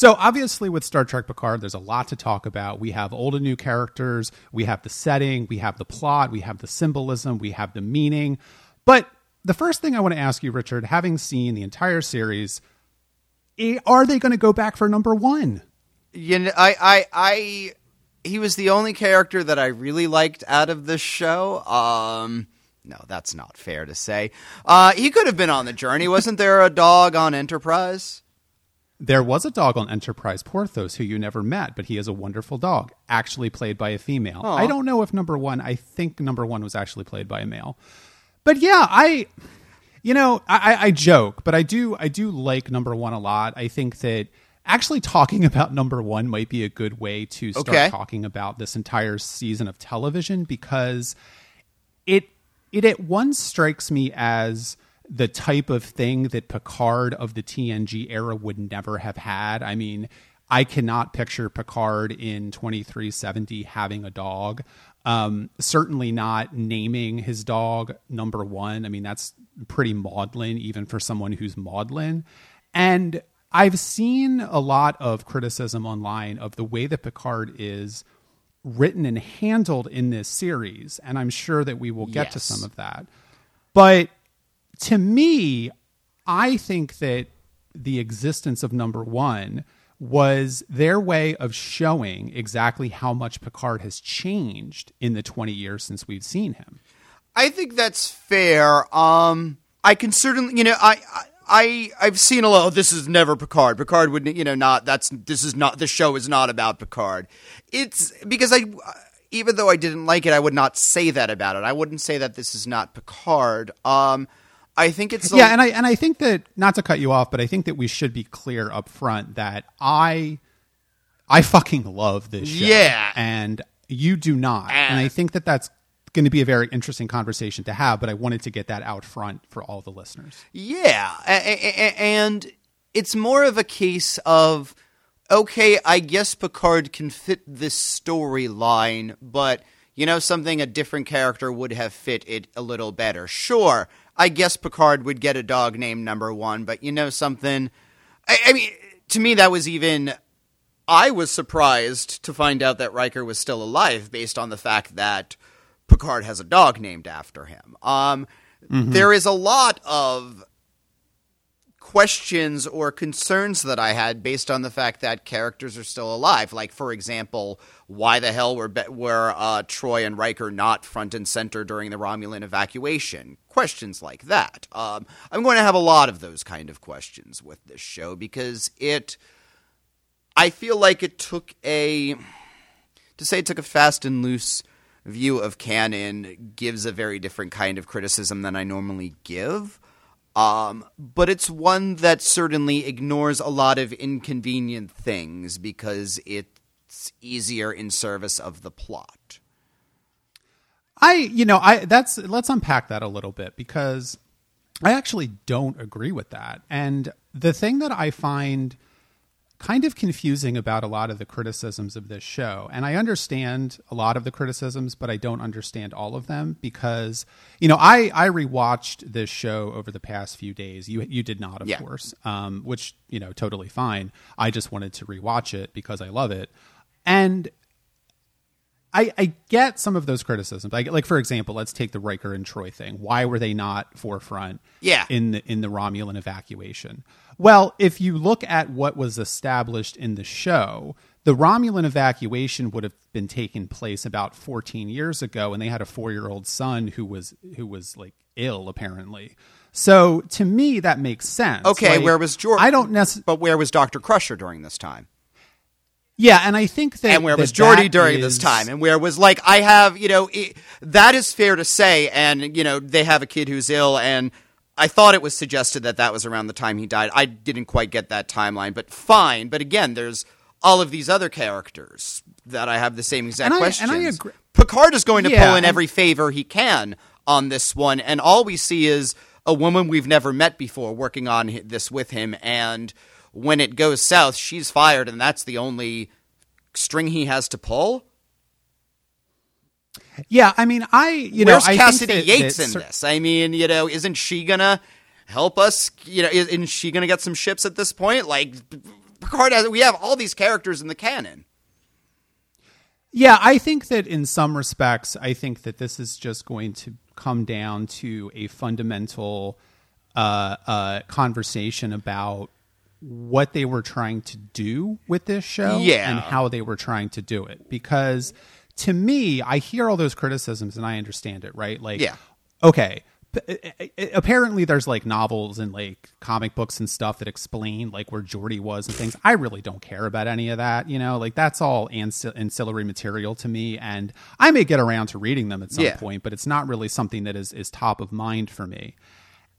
So obviously, with Star Trek Picard, there's a lot to talk about. We have old and new characters, we have the setting, we have the plot, we have the symbolism, we have the meaning. But the first thing I want to ask you, Richard, having seen the entire series, are they going to go back for number one? You know, I, I, I, he was the only character that I really liked out of this show. Um, no, that's not fair to say. Uh, he could have been on the journey. Wasn't there a dog on Enterprise? There was a dog on Enterprise, Porthos, who you never met, but he is a wonderful dog, actually played by a female. Aww. I don't know if number one, I think number one was actually played by a male. But yeah, I, you know, I, I joke, but I do, I do like number one a lot. I think that actually talking about number one might be a good way to start okay. talking about this entire season of television because it, it at once strikes me as the type of thing that Picard of the TNG era would never have had. I mean, I cannot picture Picard in 2370 having a dog. Um, certainly not naming his dog number one. I mean, that's pretty maudlin, even for someone who's maudlin. And I've seen a lot of criticism online of the way that Picard is written and handled in this series. And I'm sure that we will get yes. to some of that. But to me, I think that the existence of number one was their way of showing exactly how much Picard has changed in the 20 years since we've seen him. I think that's fair. Um, I can certainly, you know, I, I, I've seen a lot. Oh, this is never Picard. Picard would, you know, not. That's this is not. The show is not about Picard. It's because I, even though I didn't like it, I would not say that about it. I wouldn't say that this is not Picard. Um, I think it's yeah, and I and I think that not to cut you off, but I think that we should be clear up front that I I fucking love this show, yeah, and you do not, and, and I think that that's going to be a very interesting conversation to have. But I wanted to get that out front for all the listeners. Yeah, and it's more of a case of okay, I guess Picard can fit this storyline, but you know something a different character would have fit it a little better. Sure, I guess Picard would get a dog named number one, but you know something? I, I mean, to me, that was even. I was surprised to find out that Riker was still alive based on the fact that Picard has a dog named after him. Um, mm-hmm. there is a lot of questions or concerns that I had based on the fact that characters are still alive. Like, for example, why the hell were were uh, Troi and Riker not front and center during the Romulan evacuation? Questions like that. Um, I'm going to have a lot of those kind of questions with this show because it. I feel like it took a. To say it took a fast and loose view of canon gives a very different kind of criticism than I normally give. Um, but it's one that certainly ignores a lot of inconvenient things because it's easier in service of the plot. I, you know, I that's let's unpack that a little bit because I actually don't agree with that. And the thing that I find kind of confusing about a lot of the criticisms of this show. And I understand a lot of the criticisms, but I don't understand all of them because, you know, I, I rewatched this show over the past few days. You, you did not, of yeah. course, um, which, you know, totally fine. I just wanted to rewatch it because I love it. And I, I get some of those criticisms. I, like, for example, let's take the Riker and Troi thing. Why were they not forefront? Yeah. in the in the Romulan evacuation. Well, if you look at what was established in the show, the Romulan evacuation would have been taking place about 14 years ago, and they had a four-year-old son who was who was like ill apparently. So to me, that makes sense. Okay, like, where was George? I don't necessarily. But where was Doctor Crusher during this time? Yeah, and I think that. And where that was Geordi during is... this time? And where was like I have you know it, that is fair to say. And you know they have a kid who's ill and I thought it was suggested that that was around the time he died. I didn't quite get that timeline, but fine. But again, there's all of these other characters that I have the same exact and questions. And I agree. Picard is going to yeah, pull in every favor he can on this one, and all we see is a woman we've never met before working on this with him. And when it goes south, she's fired, and that's the only string he has to pull. Yeah, I mean, I you Where's know, I Cassidy that, Yates that, in this? I mean, you know, isn't she gonna help us? You know, isn't she gonna get some ships at this point? Like, Picard has, we have all these characters in the canon. Yeah, I think that in some respects, I think that this is just going to come down to a fundamental uh, uh, conversation about what they were trying to do with this show Yeah. and how they were trying to do it. Because to me, I hear all those criticisms and I understand it, right? Like, Yeah. okay. Apparently, there's like novels and like comic books and stuff that explain like where Geordi was and things. I really don't care about any of that, you know. Like that's all anci- ancillary material to me, and I may get around to reading them at some Yeah. point, but it's not really something that is is top of mind for me.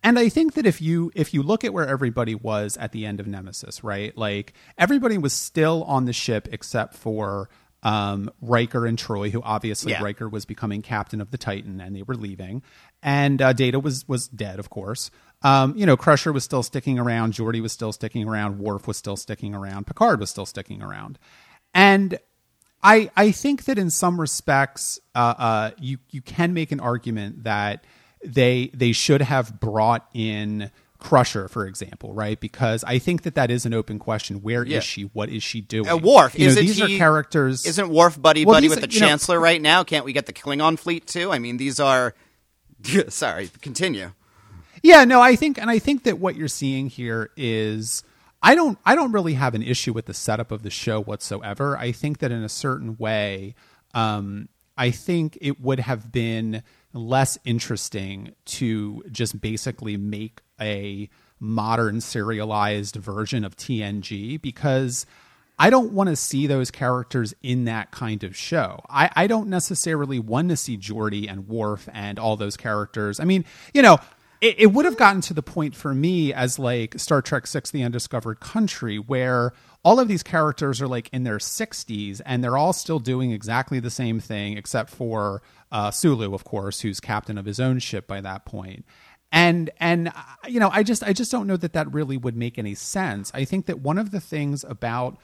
And I think that if you if you look at where everybody was at the end of Nemesis, right? Like everybody was still on the ship except for um, Riker and Troi, who obviously Yeah. Riker was becoming captain of the Titan, and they were leaving. And uh, Data was was dead, of course. Um, you know, Crusher was still sticking around. Geordi was still sticking around. Worf was still sticking around. Picard was still sticking around. And I I think that in some respects, uh, uh, you you can make an argument that they they should have brought in Crusher, for example, right? Because I think that that is an open question. Where is Yeah. she? What is she doing? Uh, Worf, You know, these he- are characters. Isn't Worf buddy Well, buddy with the you know- Chancellor right now? Can't we get the Klingon fleet too? I mean, these are. Sorry, continue. Yeah, no, I think, and I think that what you're seeing here is, I don't, I don't really have an issue with the setup of the show whatsoever. I think that in a certain way, um, I think it would have been less interesting to just basically make a modern serialized version of TNG because I don't want to see those characters in that kind of show. I, I don't necessarily want to see Geordi and Worf and all those characters. I mean, you know, it, it would have gotten to the point for me as like Star Trek Six: The Undiscovered Country, where all of these characters are like in their 60s and they're all still doing exactly the same thing, except for uh, Sulu, of course, who's captain of his own ship by that point and and uh, you know i just i just don't know that that really would make any sense. I think that one of the things about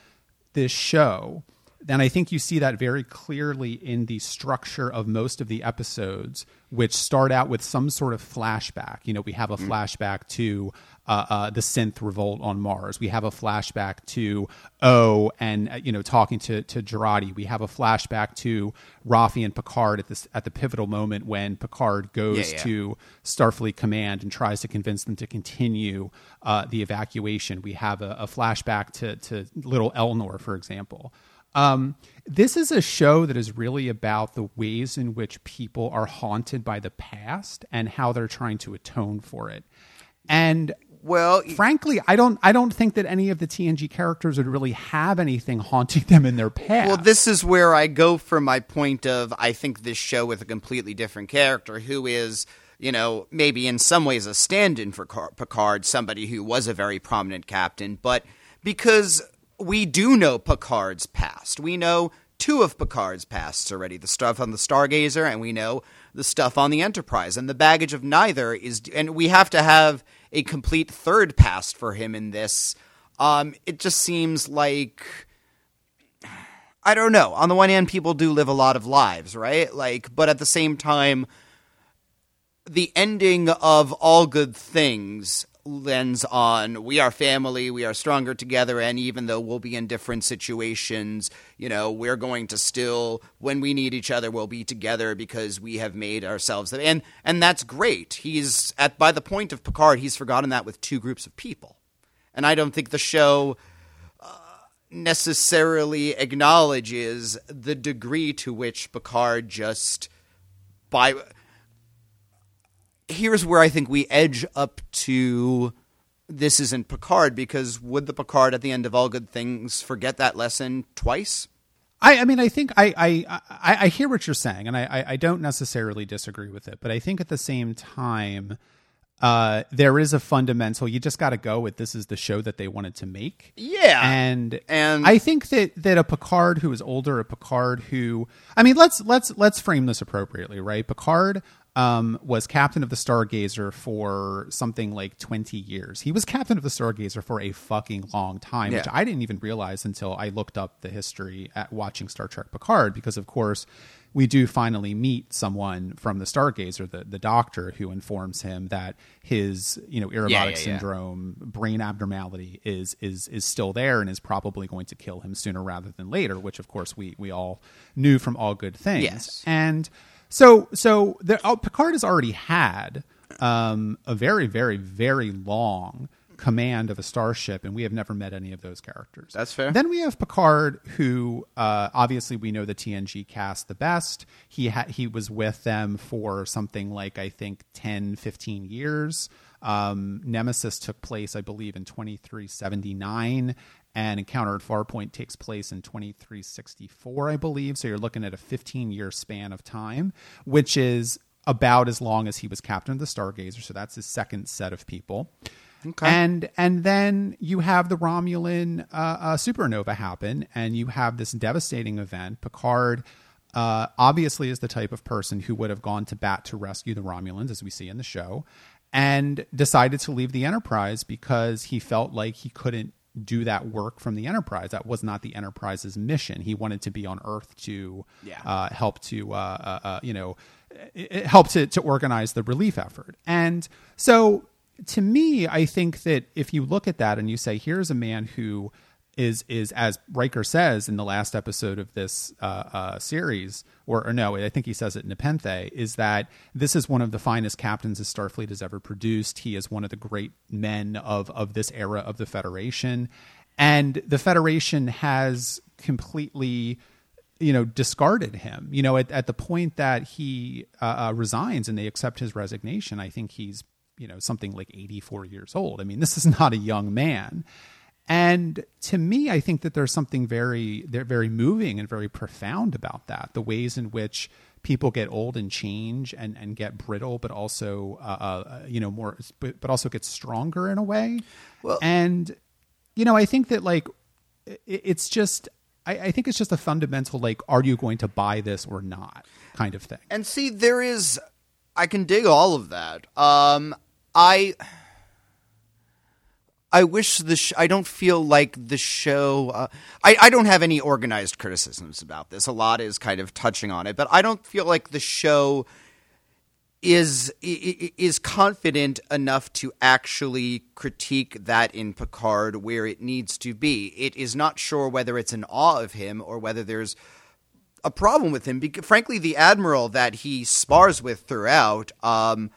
this show and i think you see that very clearly in the structure of most of the episodes which start out with some sort of flashback you know we have a flashback to uh, uh, the synth revolt on Mars. We have a flashback to O and uh, you know talking to to Jurati. We have a flashback to Rafi and Picard at this at the pivotal moment when Picard goes Yeah, yeah. to Starfleet Command and tries to convince them to continue uh, the evacuation. We have a, a flashback to to little Elnor, for example. Um, this is a show that is really about the ways in which people are haunted by the past and how they're trying to atone for it. And Well, frankly, I don't I don't think that any of the TNG characters would really have anything haunting them in their past. Well, this is where I go from my point of I think this show with a completely different character who is, you know, maybe in some ways a stand in for Car- Picard, somebody who was a very prominent captain, but because we do know Picard's past, we know two of Picard's pasts already the stuff on the Stargazer, and we know the stuff on the Enterprise. And the baggage of neither is, and we have to have a complete third past for him in this. Um, it just seems like. I don't know. On the one hand, people do live a lot of lives, right? Like, but at the same time, the ending of all good things lends on we are family, we are stronger together, and even though we'll be in different situations, you know, we're going to still, when we need each other, we'll be together because we have made ourselves, and and that's great. He's at by the point of Picard, he's forgotten that with two groups of people, and I don't think the show uh, necessarily acknowledges the degree to which Picard just by here's where I think we edge up to this isn't Picard because would the Picard at the end of all good things forget that lesson twice? I, I mean, I think I, I, I, I hear what you're saying, and I, I, I don't necessarily disagree with it. But I think at the same time, uh, there is a fundamental. You just got to go with this is the show that they wanted to make. Yeah. and And- I think that that a Picard who is older, a Picard who, I mean, let's let's let's frame this appropriately, right? Picard um, was captain of the Stargazer for something like 20 years. He was captain of the Stargazer for a fucking long time, which I didn't even realize until I looked up the history at watching Star Trek Picard, because of course we do finally meet someone from the Stargazer, the, the doctor, who informs him that his, you know, Irumodic Yeah, yeah, yeah. syndrome, brain abnormality is is is still there and is probably going to kill him sooner rather than later, which of course we we all knew from all good things. Yes. And so so the, oh, Picard has already had um, a very very very long command of a starship, and we have never met any of those characters. That's fair. Then we have Picard, who uh, obviously we know the TNG cast the best. He ha- he was with them for something like I think 10, 15 years. Um, Nemesis took place, I believe, in twenty three seventy nine, and Encounter at Farpoint takes place in twenty three sixty four, I believe. So you're looking at a fifteen year span of time, which is about as long as he was captain of the Stargazer. So that's his second set of people. Okay. And and then you have the Romulan uh, uh, supernova happen, and you have this devastating event. Picard uh, obviously is the type of person who would have gone to bat to rescue the Romulans, as we see in the show, and decided to leave the Enterprise because he felt like he couldn't do that work from the Enterprise. That was not the Enterprise's mission. He wanted to be on Earth to Yeah. uh, help to uh, uh, uh, you know helped to, to organize the relief effort. And so to me, I think that if you look at that and you say, here's a man who is is as Riker says in the last episode of this uh, uh, series, or, or no, I think he says it in Nepenthe, is that this is one of the finest captains that Starfleet has ever produced. He is one of the great men of of this era of the Federation, and the Federation has completely you know discarded him. You know at, at the point that he uh, uh, resigns and they accept his resignation i think he's you know something like 84 years old. I mean this is not a young man and to me i think that there's something very they're very moving and very profound about that. The ways in which people get old and change and and get brittle but also uh, uh, you know more but, but also get stronger in a way. Well- and you know i think that like it, it's just I, I think it's just a fundamental like are you going to buy this or not kind of thing. And see, there is, I can dig all of that. Um, I, I wish the sh- I don't feel like the show. Uh, I I don't have any organized criticisms about this. A lot is kind of touching on it, but I don't feel like the show is is confident enough to actually critique that in Picard where it needs to be. It is not sure whether it's in awe of him or whether there's a problem with him. Because, frankly, the admiral that he spars with throughout, um,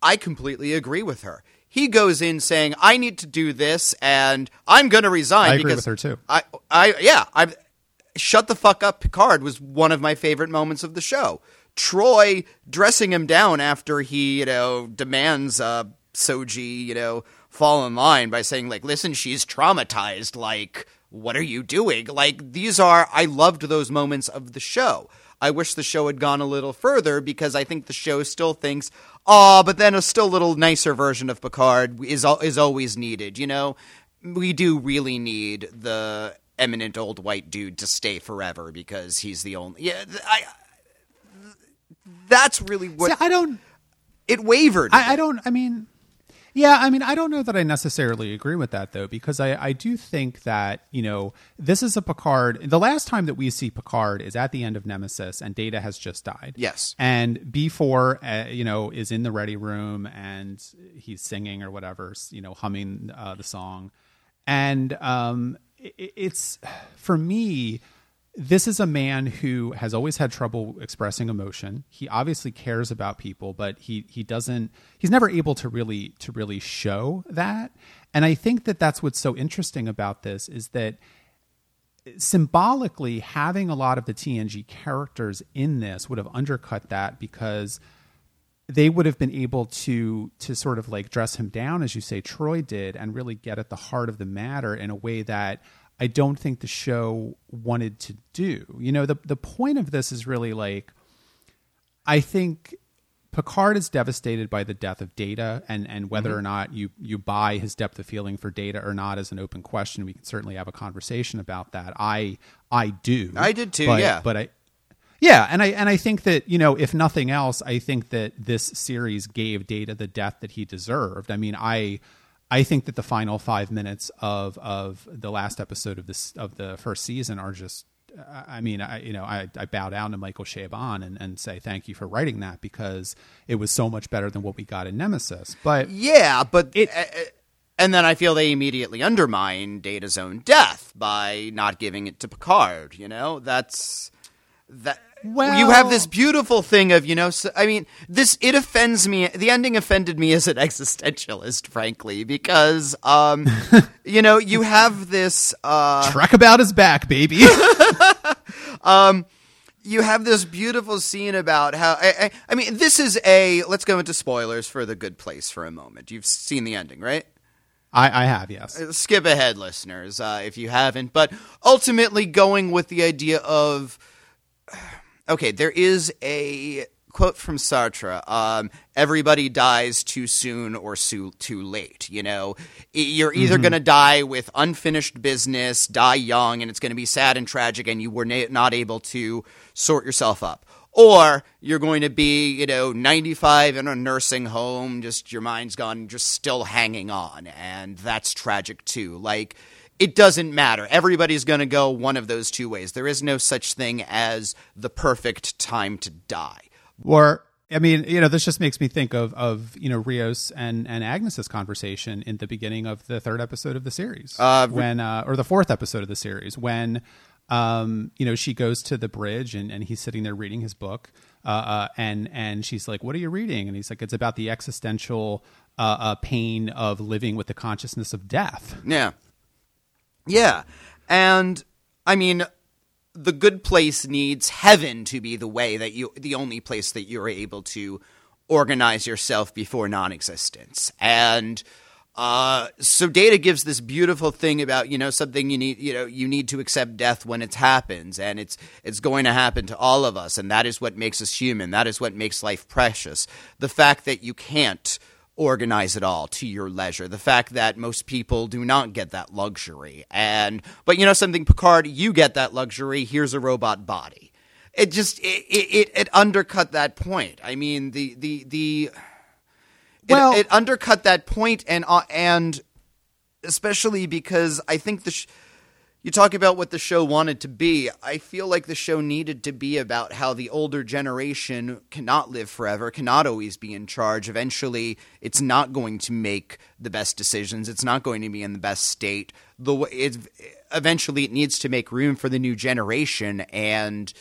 I completely agree with her. He goes in saying, "I need to do this, and I'm going to resign." I agree because with her, too. I, I, yeah, I. Shut the fuck up, Picard was one of my favorite moments of the show. Troi dressing him down after he, you know, demands uh, Soji, you know, fall in line by saying like, "Listen, she's traumatized. Like, what are you doing?" Like, these are I loved those moments of the show. I wish the show had gone a little further because I think the show still thinks, "Oh, but then a still little nicer version of Picard is is always needed." You know, we do really need the eminent old white dude to stay forever because he's the only. Yeah, I. That's really what See, i don't it wavered. I, I don't. I mean, yeah. I mean, I don't know that I necessarily agree with that though, because I, I do think that you know this is a Picard. The last time that we see Picard is at the end of Nemesis, and Data has just died. Yes. and B four, uh, you know, is in the ready room and he's singing or whatever, you know, humming uh, the song, and um, it, it's for me this is a man who has always had trouble expressing emotion. He obviously cares about people, but he he doesn't. He's never able to really to really show that. And I think that that's what's so interesting about this is that symbolically having a lot of the TNG characters in this would have undercut that because they would have been able to to sort of like dress him down as you say Troi did and really get at the heart of the matter in a way that I don't think the show wanted to do. You know, the the point of this is really like I think Picard is devastated by the death of Data, and and whether Mm-hmm. or not you you buy his depth of feeling for Data or not is an open question. We can certainly have a conversation about that. I I do. I did too, but- yeah. but I. Yeah, and I and I think that you know, if nothing else, I think that this series gave Data the death that he deserved. I mean, I I think that the final five minutes of of the last episode of this of the first season are just. I mean, I you know, I, I bow down to Michael Chabon and, and say thank you for writing that because it was so much better than what we got in Nemesis. But yeah, but it. Uh, and then I feel they immediately undermine Data's own death by not giving it to Picard. You know, that's that well, you have this beautiful thing of you know. So, I mean, this it offends me. The ending offended me as an existentialist, frankly, because um, you know, you have this uh, truck about his back, baby. um, you have this beautiful scene about how I, I, I mean, this is a. Let's go into spoilers for the Good Place for a moment. You've seen the ending, right? I, I have, yes. Uh, skip ahead, listeners, uh, if you haven't. But ultimately, going with the idea of okay, there is a quote from Sartre um, everybody dies too soon or too, too late. You know, you're either mm-hmm. going to die with unfinished business, die young, and it's going to be sad and tragic, and you were na- not able to sort yourself up. Or you're going to be, you know, 95 in a nursing home, just your mind's gone, just still hanging on. And that's tragic too. Like, it doesn't matter. Everybody's going to go one of those two ways. There is no such thing as the perfect time to die. Or I mean, you know, this just makes me think of of you know Rios and and Agnes's conversation in the beginning of the third episode of the series, uh, when uh, or the fourth episode of the series, when um, you know she goes to the bridge and and he's sitting there reading his book, uh, uh and and she's like, "What are you reading?" And he's like, "It's about the existential uh, uh, pain of living with the consciousness of death." Yeah. Yeah. And I mean, the good place needs heaven to be the way that you, the only place that you're able to organize yourself before non existence. And, uh, so data gives this beautiful thing about you know something you need you know you need to accept death when it happens and it's it's going to happen to all of us and that is what makes us human that is what makes life precious the fact that you can't organize it all to your leisure. The fact that most people do not get that luxury. And but you know something Picard, you get that luxury. Here's a robot body. It just it it, it undercut that point. I mean the the the well, it, it undercut that point and uh, and especially because I think the sh- you talk about what the show wanted to be. I feel like the show needed to be about how the older generation cannot live forever, cannot always be in charge. Eventually, it's not going to make the best decisions. It's not going to be in the best state. The it, eventually it needs to make room for the new generation and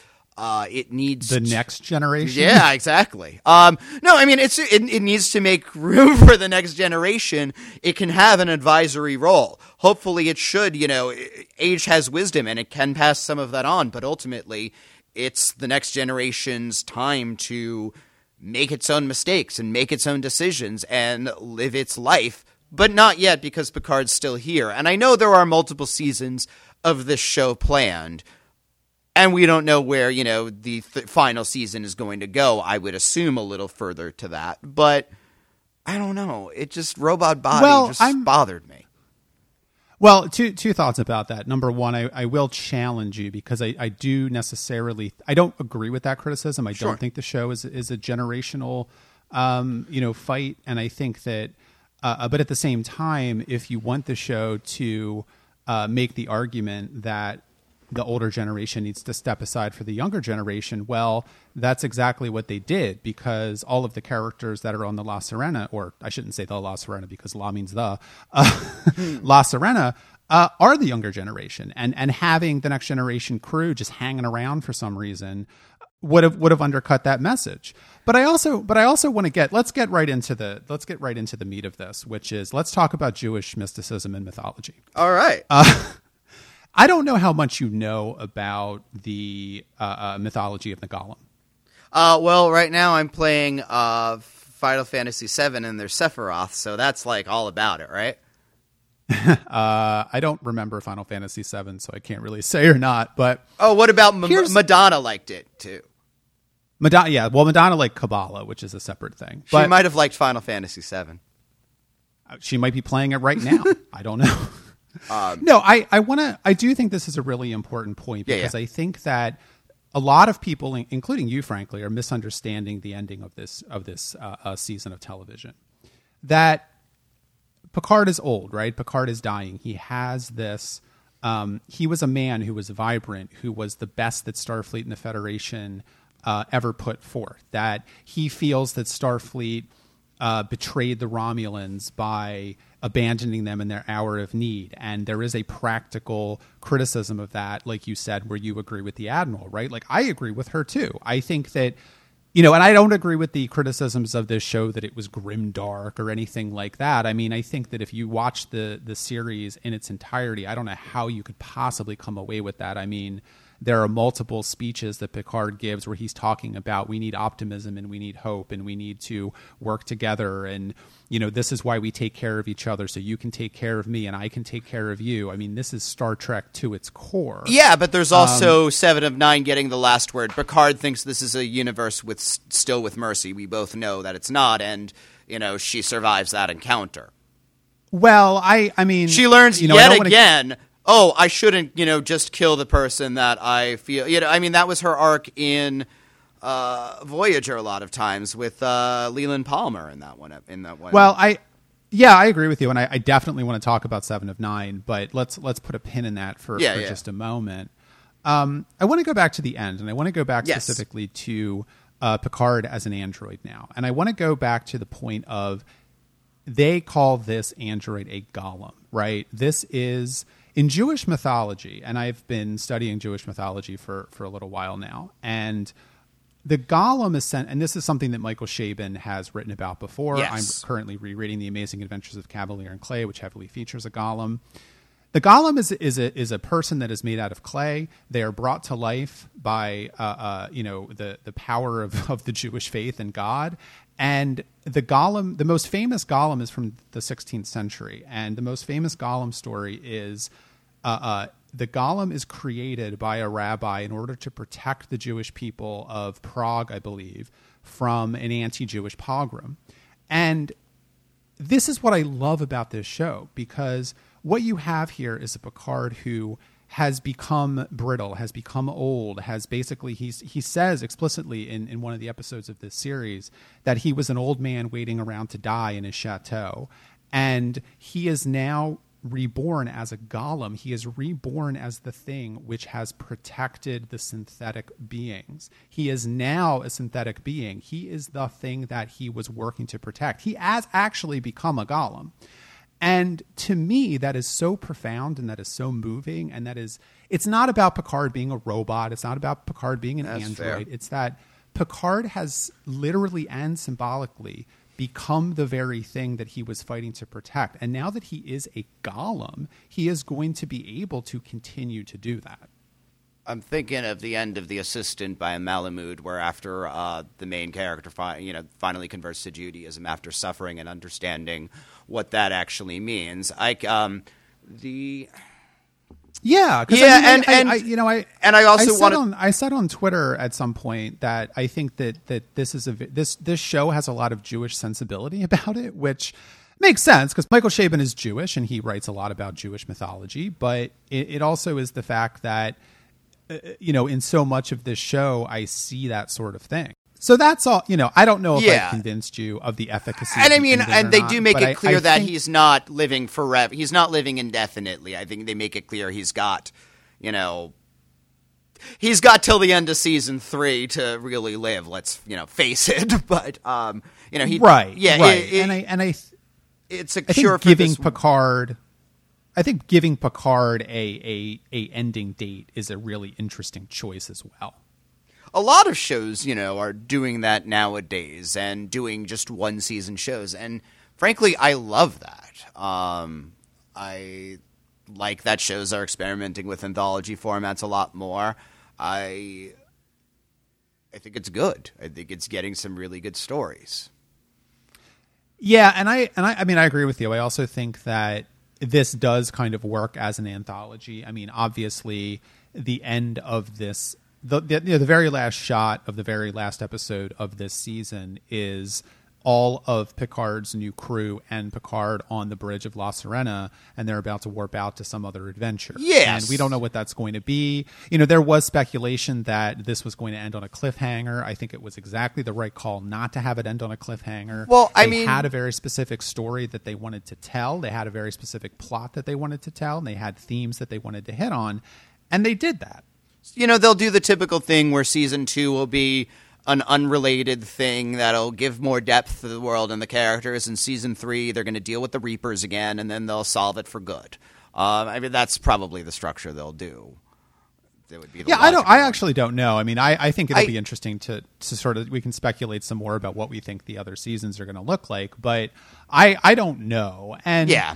uh, it needs the next generation. Yeah, exactly. Um, no, I mean it's it, it needs to make room for the next generation. It can have an advisory role. Hopefully, it should. You know, age has wisdom, and it can pass some of that on. But ultimately, it's the next generation's time to make its own mistakes and make its own decisions and live its life. But not yet because Picard's still here. And I know there are multiple seasons of this show planned and we don't know where you know the th- final season is going to go. I would assume a little further to that, but I don't know. It just robot body well, just I'm, bothered me. Well, two two thoughts about that. Number one, I, I will challenge you because I, I do necessarily I don't agree with that criticism. I sure. don't think the show is is a generational um, you know fight, and I think that. Uh, uh but at the same time, if you want the show to uh, make the argument that the older generation needs to step aside for the younger generation. Well, that's exactly what they did because all of the characters that are on the La Sirena, or I shouldn't say the La Sirena because La means the, uh, La Sirena, uh, are the younger generation. And, and having the next generation crew just hanging around for some reason would have would have undercut that message. But I also but I also want to get let's get right into the let's get right into the meat of this, which is let's talk about Jewish mysticism and mythology. All right. Uh, I don't know how much you know about the uh, uh, mythology of the Golem. Uh, well, right now I'm playing uh, Final Fantasy VII and there's Sephiroth, so that's like all about it, right? uh, I don't remember Final Fantasy VII, so I can't really say or not. But oh, what about M- Madonna? Liked it too. Madonna, yeah. Well, Madonna liked Kabbalah, which is a separate thing. She might have liked Final Fantasy VII. Uh, she might be playing it right now. I don't know. Um, no, I, I want to. I do think this is a really important point because yeah, yeah. I think that a lot of people, including you, frankly, are misunderstanding the ending of this of this uh, uh, season of television. That Picard is old, right? Picard is dying. He has this. Um, he was a man who was vibrant, who was the best that Starfleet and the Federation uh, ever put forth. That he feels that Starfleet uh, betrayed the Romulans by abandoning them in their hour of need. And there is a practical criticism of that, like you said, where you agree with the Admiral, right? Like I agree with her too. I think that, you know, and I don't agree with the criticisms of this show that it was grim dark or anything like that. I mean, I think that if you watch the the series in its entirety, I don't know how you could possibly come away with that. I mean, there are multiple speeches that Picard gives where he's talking about we need optimism and we need hope and we need to work together and you know this is why we take care of each other so you can take care of me and I can take care of you. I mean this is Star Trek to its core. Yeah, but there's also um, 7 of 9 getting the last word. Picard thinks this is a universe with still with mercy. We both know that it's not and you know she survives that encounter. Well, I I mean she learns you know, yet again oh, I shouldn't, you know, just kill the person that I feel. You know, I mean, that was her arc in uh, Voyager a lot of times with uh, Leland Palmer in that one. In that one. Well, I. Yeah, I agree with you, and I, I definitely want to talk about Seven of Nine, but let's let's put a pin in that for, yeah, for yeah. just a moment. Um, I want to go back to the end, and I want to go back yes. specifically to uh, Picard as an android now, and I want to go back to the point of they call this android a golem, right? This is in Jewish mythology, and I've been studying Jewish mythology for, for a little while now, and the golem is sent, and this is something that Michael Chabon has written about before. Yes. I'm currently rereading The Amazing Adventures of Kavalier and Clay, which heavily features a golem. The golem is is a is a person that is made out of clay. They are brought to life by uh, uh, you know the the power of, of the Jewish faith and God. And the golem, the most famous golem, is from the 16th century, and the most famous golem story is uh, uh, the golem is created by a rabbi in order to protect the Jewish people of Prague, I believe, from an anti-Jewish pogrom. And this is what I love about this show because what you have here is a Picard who has become brittle, has become old, has basically he's he says explicitly in, in one of the episodes of this series that he was an old man waiting around to die in his chateau. And he is now reborn as a golem. He is reborn as the thing which has protected the synthetic beings. He is now a synthetic being. He is the thing that he was working to protect. He has actually become a golem. And to me, that is so profound and that is so moving. And that is, it's not about Picard being a robot. It's not about Picard being an That's android. Fair. It's that Picard has literally and symbolically become the very thing that he was fighting to protect. And now that he is a golem, he is going to be able to continue to do that. I'm thinking of the end of The Assistant by Malamud, where after uh, the main character, fi- you know, finally converts to Judaism after suffering and understanding what that actually means. I um, the yeah, yeah, I mean, and, I, and I, you know, I and I also want to. I said on Twitter at some point that I think that that this is a this this show has a lot of Jewish sensibility about it, which makes sense because Michael Chabon is Jewish and he writes a lot about Jewish mythology. But it, it also is the fact that you know, in so much of this show, I see that sort of thing. So that's all. You know, I don't know if yeah. I convinced you of the efficacy. And I mean, and they not, do make it clear I, I that think... he's not living forever. He's not living indefinitely. I think they make it clear he's got, you know, he's got till the end of season three to really live. Let's you know face it. But um, you know, he right, yeah, right. It, it, and I and I, it's a I think giving. Picard. I think giving Picard a, a a ending date is a really interesting choice as well a lot of shows, you know, are doing that nowadays and doing just one season shows. And frankly, I love that. Um, I like that shows are experimenting with anthology formats a lot more. I I think it's good. I think it's getting some really good stories. Yeah, and I and I, I mean I agree with you. I also think that this does kind of work as an anthology. I mean, obviously, the end of this the the, you know, the very last shot of the very last episode of this season is all of Picard's new crew and Picard on the bridge of La Sirena, and they're about to warp out to some other adventure. Yes. And we don't know what that's going to be. You know, there was speculation that this was going to end on a cliffhanger. I think it was exactly the right call not to have it end on a cliffhanger. Well, I They mean- had a very specific story that they wanted to tell. They had a very specific plot that they wanted to tell, and they had themes that they wanted to hit on, and they did that. you know they'll do the typical thing where season two will be an unrelated thing that'll give more depth to the world and the characters In season three they're going to deal with the reapers again and then they'll solve it for good um, i mean that's probably the structure they'll do that would be the Yeah, I don't. logical I actually don't know. I mean, I, I think it'll I- be interesting to to sort of we can speculate some more about what we think the other seasons are going to look like, but I I don't know. And yeah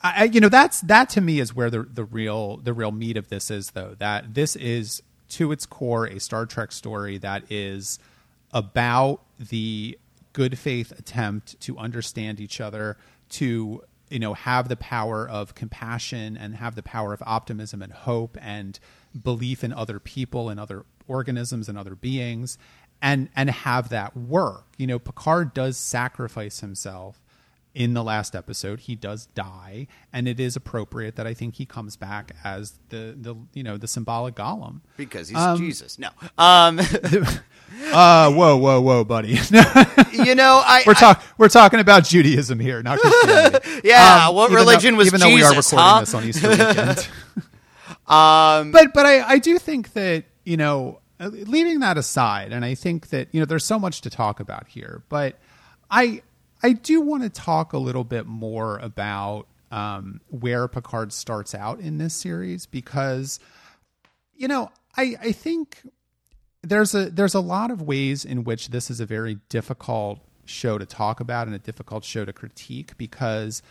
I- you know that's that to me is where the the real the real meat of this is though that this is to its core a Star Trek story that is about the good faith attempt to understand each other to you know have the power of compassion and have the power of optimism and hope and belief in other people and other organisms and other beings and and have that work. You know Picard does sacrifice himself in the last episode he does die and it is appropriate that i think he comes back as the the you know the symbolic golem. Because he's jesus. No. Um, uh whoa whoa whoa buddy. You know i we're talking we're talking about judaism here not christianity. Yeah Um, what even though- religion was even jesus though we are recording huh? this on easter weekend. Um, but but I, I do think that you know uh, leaving that aside and i think that you know there's so much to talk about here but i i do want to talk a little bit more about um, where picard starts out in this series because you know i i think there's a there's a lot of ways in which this is a very difficult show to talk about and a difficult show to critique because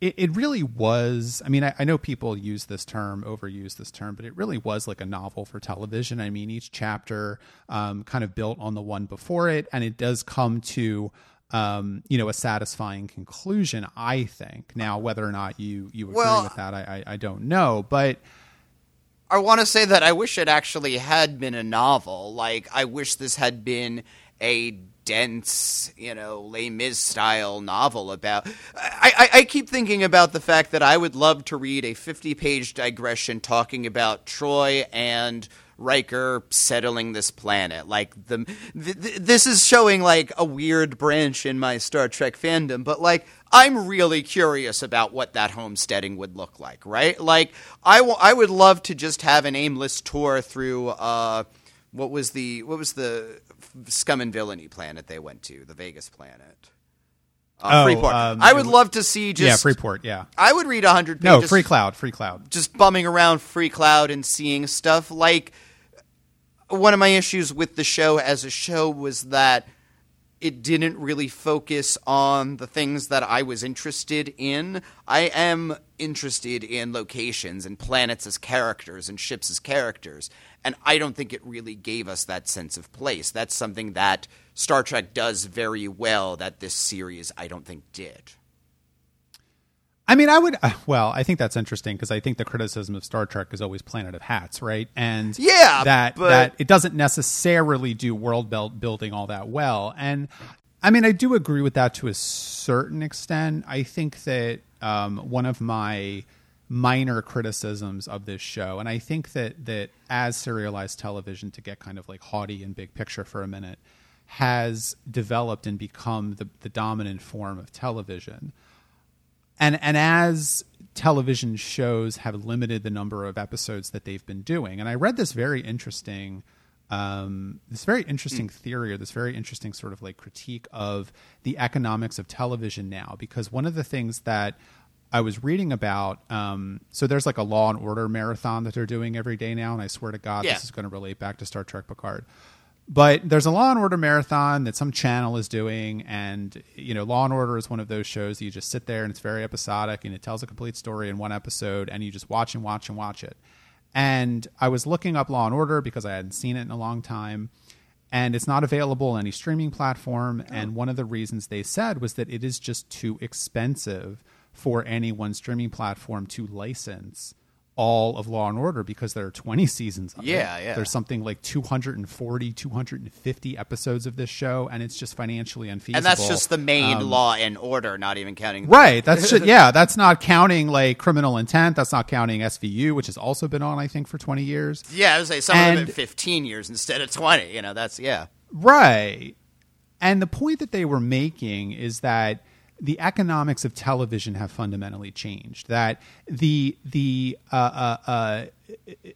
it, it really was i mean I, I know people use this term overuse this term but it really was like a novel for television. I mean each chapter um, kind of built on the one before it and it does come to um, you know a satisfying conclusion i think now whether or not you you agree Well- with that I, I i don't know but I want to say that I wish it actually had been a novel. Like, I wish this had been a dense, you know, Les Mis style novel about. I, I, I keep thinking about the fact that I would love to read a 50 page digression talking about Troi and. Riker settling this planet. Like the th- th- this is showing like a weird branch in my Star Trek fandom, but like I'm really curious about what that homesteading would look like, right? Like I w- I would love to just have an aimless tour through uh what was the what was the scum and villainy planet they went to, the Vegas planet. Uh, Oh, Freeport. um, I would love to see just yeah freeport yeah I would read 100 no pages Freecloud free cloud just bumming around Freecloud and seeing stuff. Like one of my issues with the show as a show was that it didn't really focus on the things that I was interested in. I am interested in locations and planets as characters and ships as characters, and I don't think it really gave us that sense of place. That's something that Star Trek does very well that this series I don't think did. I mean, I would. Uh, well, I think that's interesting because I think the criticism of Star Trek is always Planet of Hats, right? And Yeah, that but- that it doesn't necessarily do world build, building all that well. And I mean, I do agree with that to a certain extent. I think that um, one of my minor criticisms of this show, and I think that that as serialized television, to get kind of like haughty and big picture for a minute, has developed and become the, the dominant form of television. And and as television shows have limited the number of episodes that they've been doing and i read this very interesting um, this very interesting theory or this very interesting sort of like critique of the economics of television now because one of the things that i was reading about um, so there's like a law and order marathon that they're doing every day now and i swear to god Yeah. this is going to relate back to star trek picard but there's a Law and Order marathon that some channel is doing, and you know, Law and Order is one of those shows that you just sit there and it's very episodic and it tells a complete story in one episode, and you just watch and watch and watch it. And I was looking up Law and Order because I hadn't seen it in a long time, and it's not available on any streaming platform. Oh. And one of the reasons they said was that it is just too expensive for any one streaming platform to license all of Law and Order because there are 20 seasons of Yeah, it. yeah. There's something like 240, 250 episodes of this show, and it's just financially unfeasible. and that's just the main um, Law and Order, not even counting. Right. That's just, yeah. That's not counting like criminal intent. That's not counting SVU, which has also been on, I think, for 20 years. Yeah, I would say some of them in 15 years instead of 20. You know, that's yeah. Right. And the point that they were making is that the economics of television have fundamentally changed. That the the uh, uh, uh,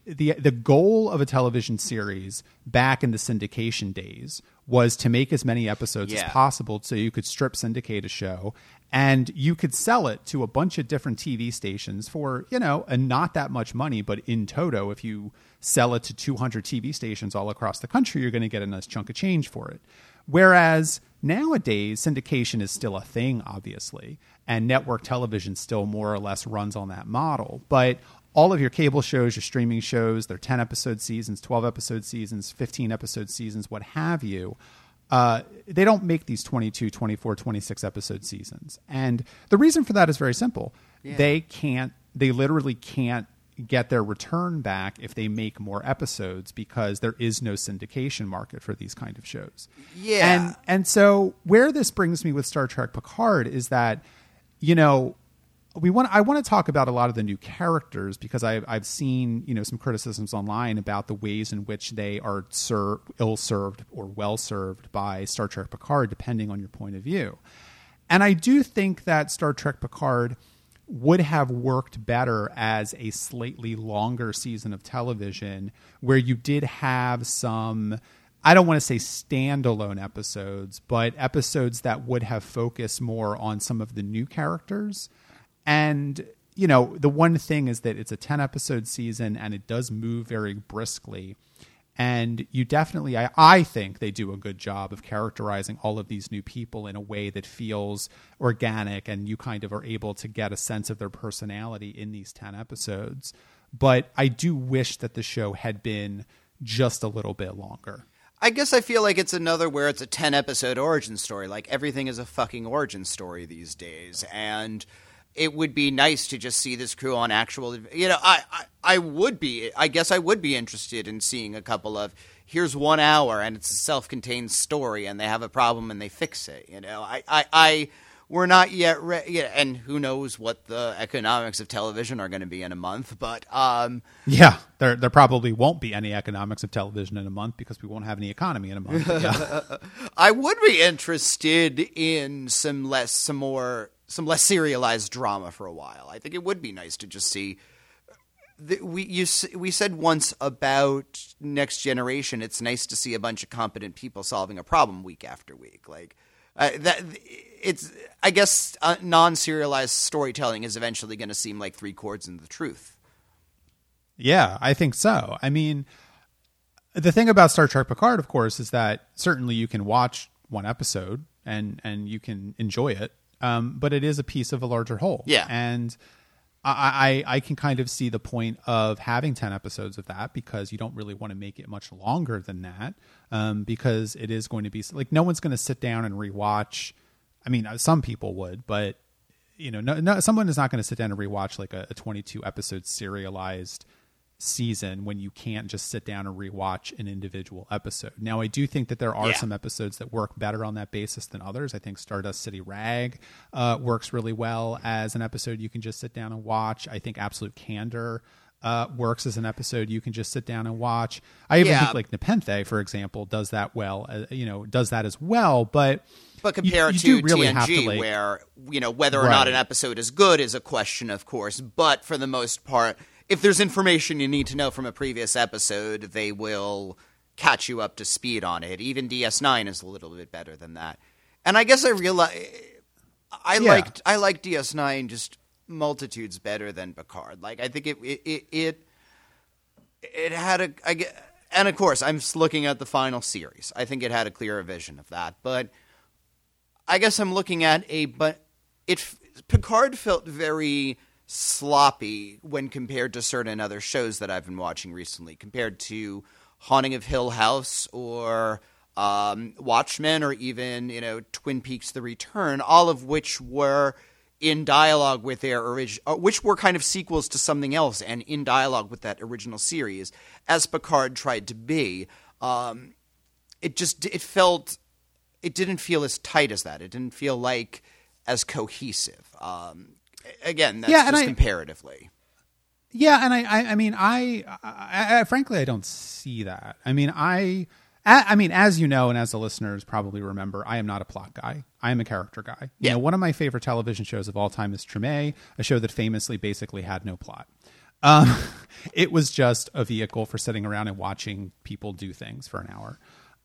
the the goal of a television series back in the syndication days was to make as many episodes as possible so you could strip syndicate a show and you could sell it to a bunch of different TV stations for, you know, and not that much money, but in toto if you sell it to 200 TV stations all across the country, you're going to get a nice chunk of change for it. Whereas nowadays, syndication is still a thing, obviously, and network television still more or less runs on that model. But all of your cable shows, your streaming shows, they're 10 episode seasons, 12 episode seasons, 15 episode seasons, what have you. Uh, they don't make these 22, 24, 26 episode seasons. And the reason for that is very simple. They can't, they literally can't get their return back if they make more episodes because there is no syndication market for these kind of shows. Yeah. And and so where this brings me with Star Trek Picard is that you know we want I want to talk about a lot of the new characters because I've I've seen you know some criticisms online about the ways in which they are ser- ill served or well served by Star Trek Picard depending on your point of view. And I do think that Star Trek Picard would have worked better as a slightly longer season of television where you did have some I don't want to say standalone episodes, but episodes that would have focused more on some of the new characters. And you know, the one thing is that it's a 10 episode season and it does move very briskly. And you definitely, I, I think they do a good job of characterizing all of these new people in a way that feels organic and you kind of are able to get a sense of their personality in these 10 episodes. But I do wish that the show had been just a little bit longer. I guess I feel like it's another where it's a 10 episode origin story. Like everything is a fucking origin story these days. And it would be nice to just see this crew on actual. You know, I, I, I would be, I guess I would be interested in seeing a couple of here's one hour and it's a self contained story and they have a problem and they fix it. You know, I, I, I we're not yet ready. Yeah, and who knows what the economics of television are going to be in a month. But, um, Yeah, there there probably won't be any economics of television in a month because we won't have any economy in a month. Yeah. I would be interested in some less, some more, some less serialized drama for a while. I think it would be nice to just see. The, we you we said once about next generation. It's nice to see a bunch of competent people solving a problem week after week. Like uh, that, it's. I guess uh, non-serialized storytelling is eventually going to seem like three chords into the truth. Yeah, I think so. I mean, the thing about Star Trek Picard, of course, is that certainly you can watch one episode and and you can enjoy it, um, but it is a piece of a larger whole. Yeah. and I, I I can kind of see the point of having ten episodes of that because you don't really want to make it much longer than that, um, because it is going to be like no one's going to sit down and rewatch. I mean, uh, some people would, but you know, no, no someone is not going to sit down and rewatch like a, a 22 episode serialized season when you can't just sit down and rewatch an individual episode. Now, I do think that there are Yeah. some episodes that work better on that basis than others. I think Stardust City Rag uh, works really well as an episode you can just sit down and watch. I think Absolute Candor uh, works as an episode you can just sit down and watch. I even Yeah. think like Nepenthe, for example, does that well. Uh, you know, does that as well, but. But compare you it do to really TNG, to, like- where you know whether or not an episode is good is a question, of course. But for the most part, if there's information you need to know from a previous episode, they will catch you up to speed on it. Even DS9 is a little bit better than that. And I guess I realize I Yeah. liked I like DS9 just multitudes better than Picard. Like I think it it it, it it had a I get, and of course I'm just looking at the final series. I think it had a clearer vision of that, but I guess I'm looking at a but it Picard felt very sloppy when compared to certain other shows that I've been watching recently, compared to Haunting of Hill House or um, Watchmen or even you know Twin Peaks: The Return, all of which were in dialogue with their original, which were kind of sequels to something else, and in dialogue with that original series, as Picard tried to be. Um, it just it felt it didn't feel as tight as that. It didn't feel like as cohesive. Um, again, that's Yeah, and just I- comparatively. Yeah, and I, I, I mean, I, I, I, frankly, I don't see that. I mean, I, I I mean, as you know, and as the listeners probably remember, I am not a plot guy. I am a character guy. You Yeah. know, one of my favorite television shows of all time is Treme, a show that famously basically had no plot. Um, it was just a vehicle for sitting around and watching people do things for an hour.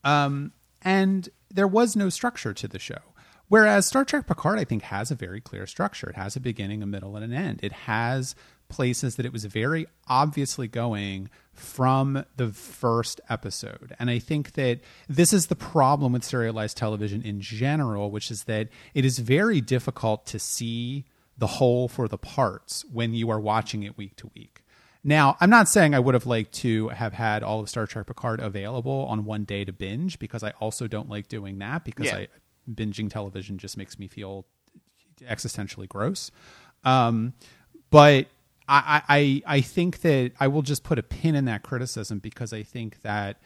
Um, and there was no structure to the show. Whereas Star Trek Picard, I think, has a very clear structure. It has a beginning, a middle, and an end. It has places that it was very obviously going from the first episode. And I think that this is the problem with serialized television in general, which is that it is very difficult to see the whole for the parts when you are watching it week to week. Now, I'm not saying I would have liked to have had all of Star Trek Picard available on one day to binge because I also don't like doing that because Yeah. I binging television just makes me feel existentially gross. Um, but I, I I think that I will just put a pin in that criticism because I think that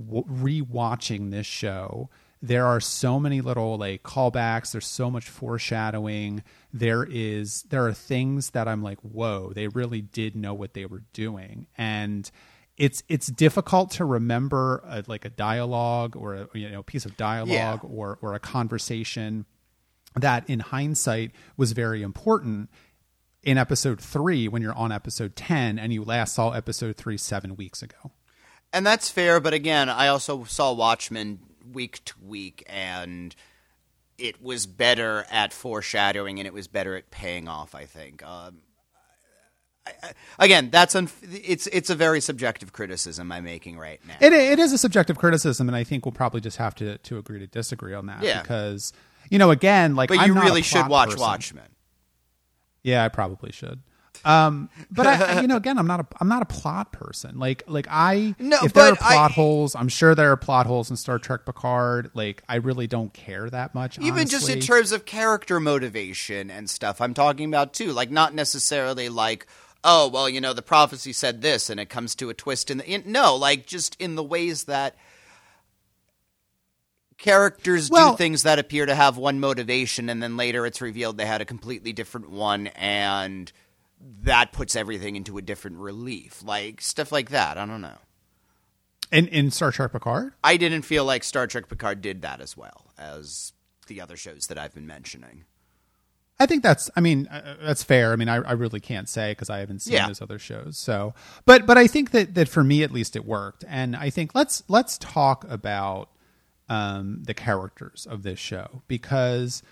rewatching this show, there are so many little like callbacks. There's so much foreshadowing. There is there are things that I'm like, whoa, they really did know what they were doing, and it's it's difficult to remember a, like a dialogue or a you know piece of dialogue or or a conversation that in hindsight was very important in episode three when you're on episode 10 and you last saw episode three seven weeks ago. And that's fair, but again, I also saw Watchmen week to week, and it was better at foreshadowing, and it was better at paying off. I think. Um, again, that's unf- it's it's a very subjective criticism I'm making right now. It, it is a subjective criticism, and I think we'll probably just have to, to agree to disagree on that. Yeah. Because, you know, again, like, but I'm you really should watch person. Watchmen. Yeah, I probably should. Um, but I, you know, again, I'm not a, I'm not a plot person. Like, like I, No, if there are but I- plot holes, I'm sure there are plot holes in Star Trek Picard. Like, I really don't care that much. Even just in terms of character motivation and stuff, I'm talking about too. Like, not necessarily like, oh, well, you know, the prophecy said this and it comes to a twist in the. In, no, like, just in the ways that characters Well- do things that appear to have one motivation and then later it's revealed they had a completely different one and that puts everything into a different relief. Like, stuff like that. I don't know. in in Star Trek Picard. I didn't feel like Star Trek Picard did that as well as the other shows that I've been mentioning. I think that's. I mean, uh, that's fair. I mean, I, I really can't say because I haven't seen Yeah. those other shows. So, but but I think that that for me at least it worked, and I think let's let's talk about um, the characters of this show because,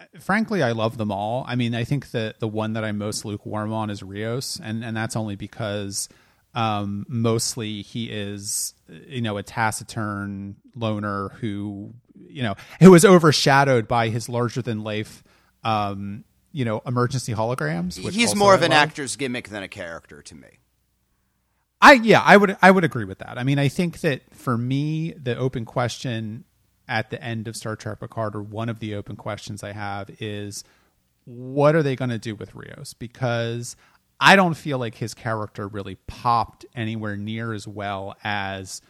uh, frankly, I love them all. I mean, I think that the one that I'm most lukewarm on is Rios, and and that's only because um, mostly he is you know a taciturn loner who you know who is overshadowed by his larger than life um, you know emergency holograms. He's more of I an love. actor's gimmick than a character to me. I yeah, I would I would agree with that. I mean, I think that for me, the open question at the end of Star Trek Picard, or one of the open questions I have, is what are they going to do with Rios? Because I don't feel like his character really popped anywhere near as well as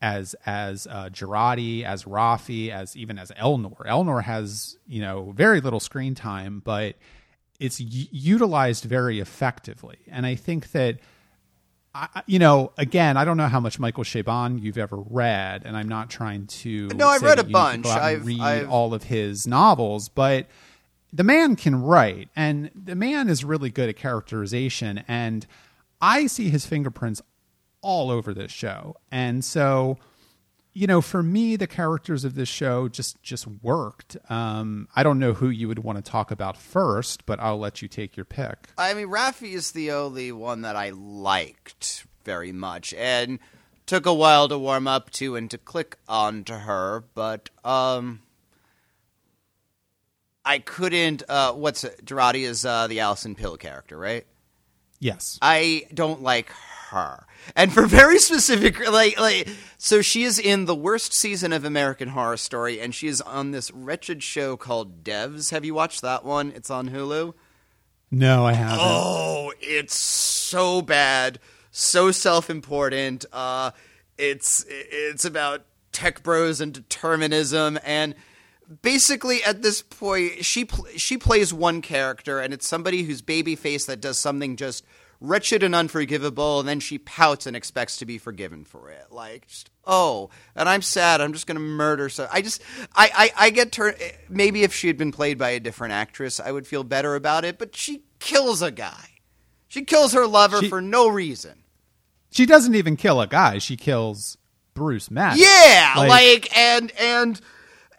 as as uh, Jurati, as Raffi, as even as Elnor. Elnor has you know very little screen time, but it's u- utilized very effectively, and I think that. I, you know, again, I don't know how much Michael Chabon you've ever read, and I'm not trying to. No, I've read a you need to bunch. go out and I've- read I've- all of his novels, but the man can write, and the man is really good at characterization, and I see his fingerprints all over this show, and so you know, for me, the characters of this show just just worked. Um, I don't know who you would want to talk about first, but I'll let you take your pick. I mean, Raffi is the only one that I liked very much, and took a while to warm up to and to click onto her. But um, I couldn't. Uh, what's it? Is uh, the Alison Pill character, right? Yes, I don't like her. And for very specific, like, like, so she is in the worst season of American Horror Story, and she is on this wretched show called Devs. Have you watched that one? It's on Hulu. No, I haven't. Oh, it's so bad, so self-important. Uh, it's it's about tech bros and determinism, and basically at this point, she pl- she plays one character, and it's somebody who's baby face that does something just wretched and unforgivable, and then she pouts and expects to be forgiven for it. Like, just, oh, and I'm sad. I'm just going to murder. So I just, I, I, I get turned. Maybe if she had been played by a different actress, I would feel better about it. But she kills a guy. She kills her lover She- for no reason. She doesn't even kill a guy. She kills Bruce Maddox. Yeah, Like- like, and and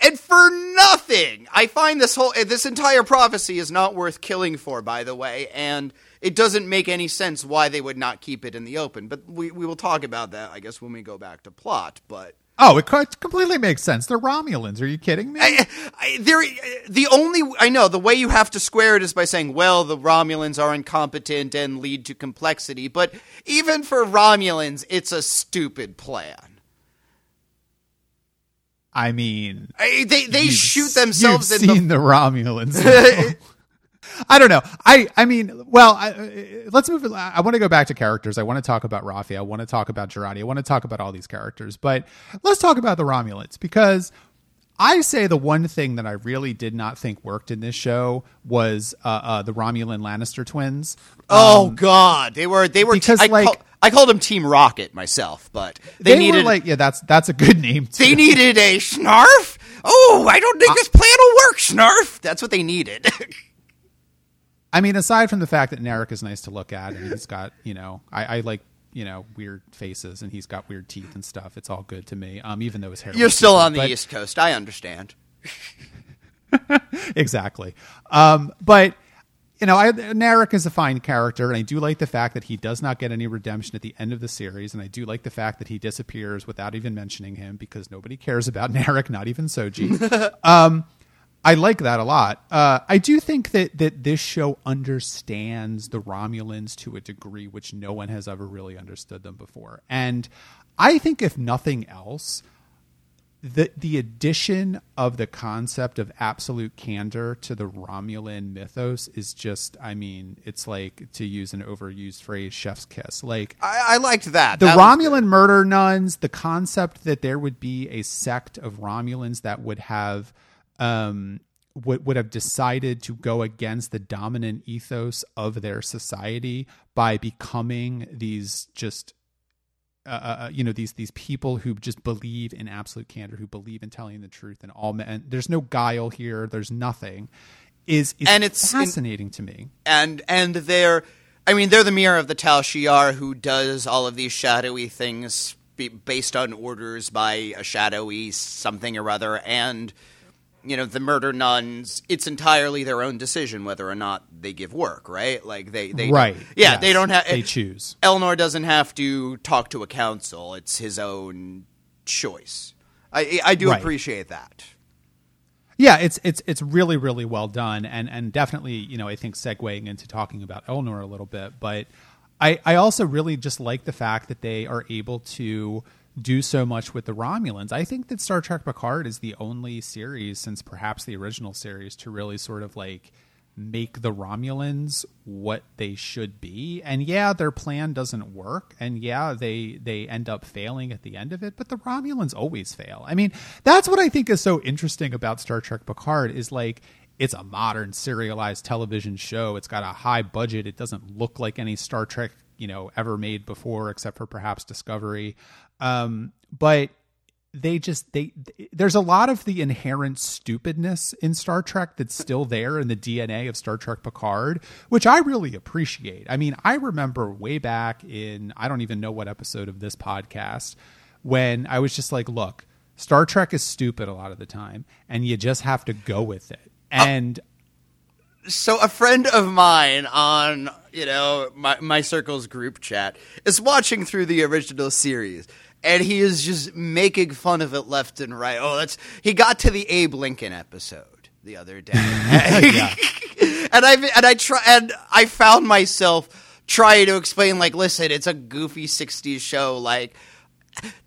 and for nothing. I find this whole eh, this entire prophecy is not worth killing for, by the way, and it doesn't make any sense why they would not keep it in the open. But we we will talk about that, I guess, when we go back to plot. But Oh, it completely makes sense. They're Romulans. Are you kidding me? I, eh, I, there, eh, the only I know the way you have to square it is by saying, well, the Romulans are incompetent and lead to complexity. But even for Romulans, it's a stupid plan. I mean, I, they they shoot themselves you've in the seen the, Romulans. I don't know. I I mean, well, I, uh, let's move. I want to go back to characters. I want to talk about Raffi. I want to talk about Jurati. I want to talk about all these characters. But let's talk about the Romulans because I say the one thing that I really did not think worked in this show was uh, uh, the Romulan Lannister twins. Oh God, they were they were because, I, like- call, I called them Team Rocket myself, but they, They, needed like, yeah, that's that's a good name. Too. they needed a Snarf. Oh, I don't think this plan will work, Snarf. That's what they needed. I mean, aside from the fact that Narek is nice to look at, and he's got, you know, I, I like, you know, weird faces, and he's got weird teeth and stuff. It's all good to me. Um, even though his hair. You're still on the but- East Coast. I understand. exactly. Um, but you know, I, Narek is a fine character, and I do like the fact that he does not get any redemption at the end of the series, and I do like the fact that he disappears without even mentioning him because nobody cares about Narek, not even Soji. um, I like that a lot. Uh, I do think that that this show understands the Romulans to a degree which no one has ever really understood them before, and I think if nothing else, the the addition of the concept of absolute candor to the Romulan mythos is just I mean it's like to use an overused phrase chef's kiss like I, I liked that. the That Romulan murder nuns the concept that there would be a sect of Romulans that would have um would would have decided to go against the dominant ethos of their society by becoming these just uh, uh, you know these these people who just believe in absolute candor, who believe in telling the truth, and all men. There's no guile here. There's nothing. Is is And it's in- fascinating to me. and and they're I mean they're the mirror of the Tal Shiar who does all of these shadowy things be, based on orders by a shadowy something or other and you know the murder nuns it's entirely their own decision whether or not they give work right like they they right? yeah Yes. they don't have They choose. Elnor doesn't have to talk to a council it's his own choice I I do Right. appreciate that Yeah, it's it's it's really really well done, and and definitely you know I think segueing into talking about Elnor a little bit, but I I also really just like the fact that they are able to do so much with the Romulans. I think that Star Trek Picard is the only series since perhaps the original series to really sort of like make the Romulans what they should be. And yeah, their plan doesn't work and yeah, they they end up failing at the end of it, but the Romulans always fail. I mean, that's what I think is so interesting about Star Trek Picard is like it's a modern serialized television show. It's got a high budget. It doesn't look like any Star Trek, you know, ever made before except for perhaps Discovery. Um, but they just they there's a lot of the inherent stupidness in Star Trek that's still there in the DNA of Star Trek Picard, which I really appreciate. I mean, I remember way back in I don't even know what episode of this podcast when I was just like, look, Star Trek is stupid a lot of the time and you just have to go with it. And so a friend of mine on you know my my circle's group chat is watching through the original series and he is just making fun of it left and right. Oh that's he got to the abe lincoln episode the other day. And i and i try and i found myself trying to explain like listen it's a goofy 60s show like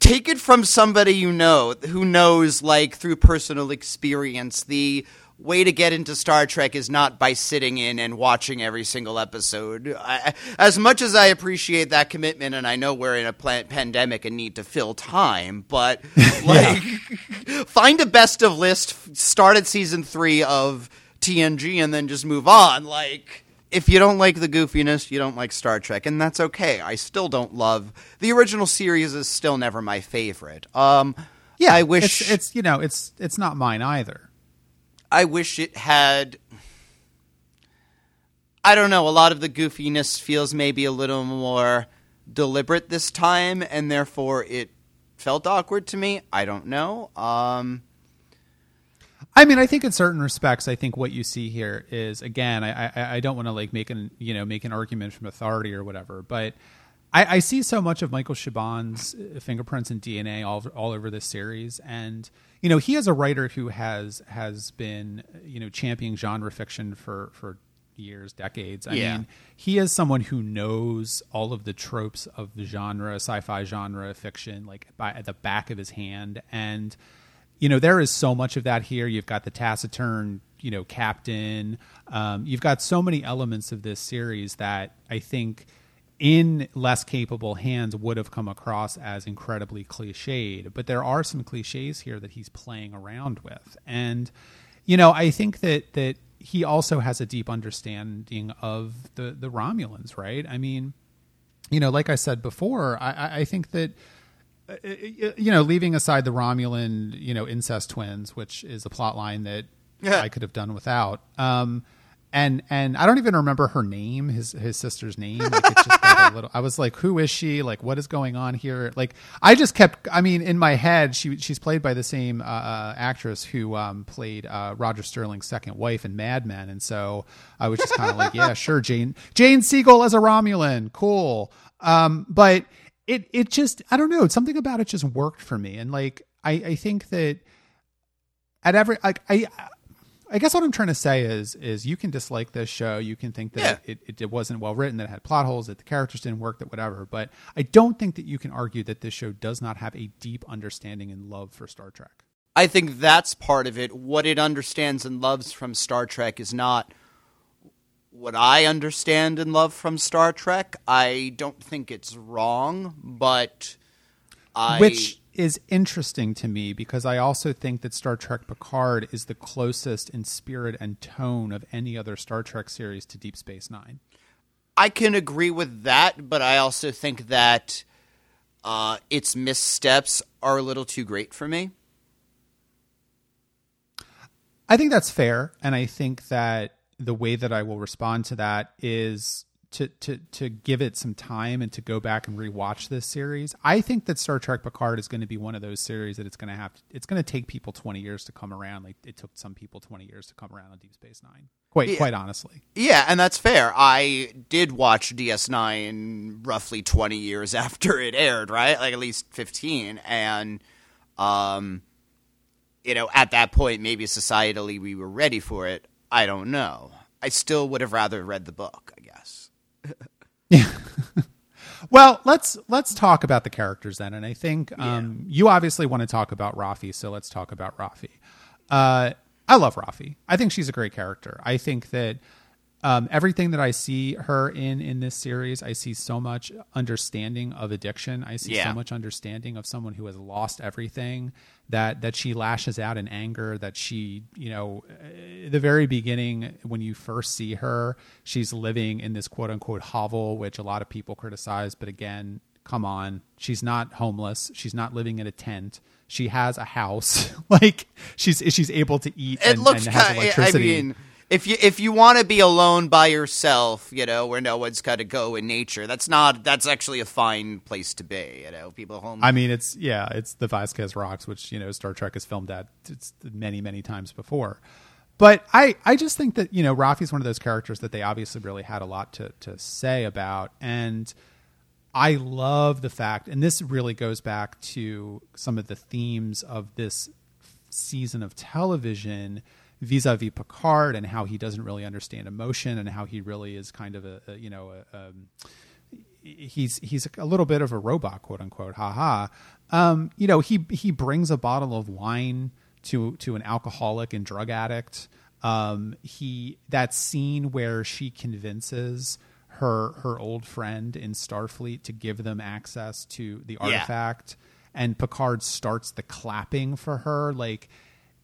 take it from somebody you know who knows like through personal experience the way to get into Star Trek is not by sitting in and watching every single episode. I, as much as I appreciate that commitment, and I know we're in a pl- pandemic and need to fill time, but like, find a best of list, start at season three of TNG, and then just move on. Like, if you don't like the goofiness, you don't like Star Trek, and that's okay. I still don't love the original series. Is still never my favorite. Um, yeah, I wish it's, it's you know it's it's not mine either. I wish it had. I don't know. A lot of the goofiness feels maybe a little more deliberate this time, and therefore it felt awkward to me. I don't know. Um, I mean, I think in certain respects, I think what you see here is again, I I, I don't want to like make an you know make an argument from authority or whatever, but I, I see so much of Michael Chabon's fingerprints and DNA all all over this series, and you know he is a writer who has has been you know championing genre fiction for for years, decades. I Yeah. mean, he is someone who knows all of the tropes of the genre, sci-fi genre fiction, like by, at the back of his hand, and you know there is so much of that here. You've got the taciturn, you know, captain. Um, you've got so many elements of this series that I think in less capable hands would have come across as incredibly cliched. But there are some cliches here that he's playing around with, and you know, I think that that he also has a deep understanding of the the Romulans, right? I mean, you know, like I said before, I, I- think that uh, you know, leaving aside the Romulan, you know, incest twins, which is a plot line that Yeah. I could have done without. Um, and and I don't even remember her name, his his sister's name. Like little. I was like, who is she? Like, what is going on here? Like, I just kept. I mean, in my head, she she's played by the same uh, uh, actress who um, played uh, Roger Sterling's second wife in Mad Men, and so I was just kind of like, yeah, sure, Jane Jane Siegel as a Romulan, cool. Um, but it it just I don't know something about it just worked for me, and like I I think that at every like I. I guess what I'm trying to say is is you can dislike this show, you can think that Yeah. it, it, it wasn't well written, that it had plot holes, that the characters didn't work, that whatever. But I don't think that you can argue that this show does not have a deep understanding and love for Star Trek. I think that's part of it. What it understands and loves from Star Trek is not what I understand and love from Star Trek. I don't think it's wrong, but I Which is interesting to me because I also think that Star Trek Picard is the closest in spirit and tone of any other Star Trek series to Deep Space Nine. I can agree with that, but I also think that uh, its missteps are a little too great for me. I think that's fair, and I think that the way that I will respond to that is to to to give it some time and to go back and rewatch this series. I think that Star Trek Picard is going to be one of those series that it's going to have it's going to take people 20 years to come around like it took some people 20 years to come around on Deep Space 9. Quite Yeah. quite honestly. Yeah, and that's fair. I did watch DS9 roughly 20 years after it aired, right? Like at least 15 and um you know, at that point maybe societally we were ready for it. I don't know. I still would have rather read the book, Guess. Well, let's let's talk about the characters then, and I think um, you obviously want to talk about Raffi, so let's talk about Raffi. Uh, I love Raffi. I think she's a great character. I think that um, everything that I see her in in this series, I see so much understanding of addiction. I see Yeah. so much understanding of someone who has lost everything. That that she lashes out in anger. That she, you know, uh, the very beginning when you first see her, she's living in this quote unquote hovel, which a lot of people criticize. But again, come on, she's not homeless. She's not living in a tent. She has a house. like she's she's able to eat It and, looks and has kind I electricity. mean, if you if you want to be alone by yourself, you know, where no one's got to go in nature, that's not that's actually a fine place to be, you know. People home I mean, it's yeah, it's the Vasquez Rocks, which you know Star Trek has filmed at many many times before. But I I just think that you know Raffi's one of those characters that they obviously really had a lot to to say about, and I love the fact, and this really goes back to some of the themes of this season of television vis-a-vis Picard and how he doesn't really understand emotion and how he really is kind of a, a you know a, um, he's he's a little bit of a robot, quote unquote. Ha ha. Um, you know, he he brings a bottle of wine to to an alcoholic and drug addict. Um, he that scene where she convinces her her old friend in Starfleet to give them access to the artifact, yeah. and Picard starts the clapping for her. Like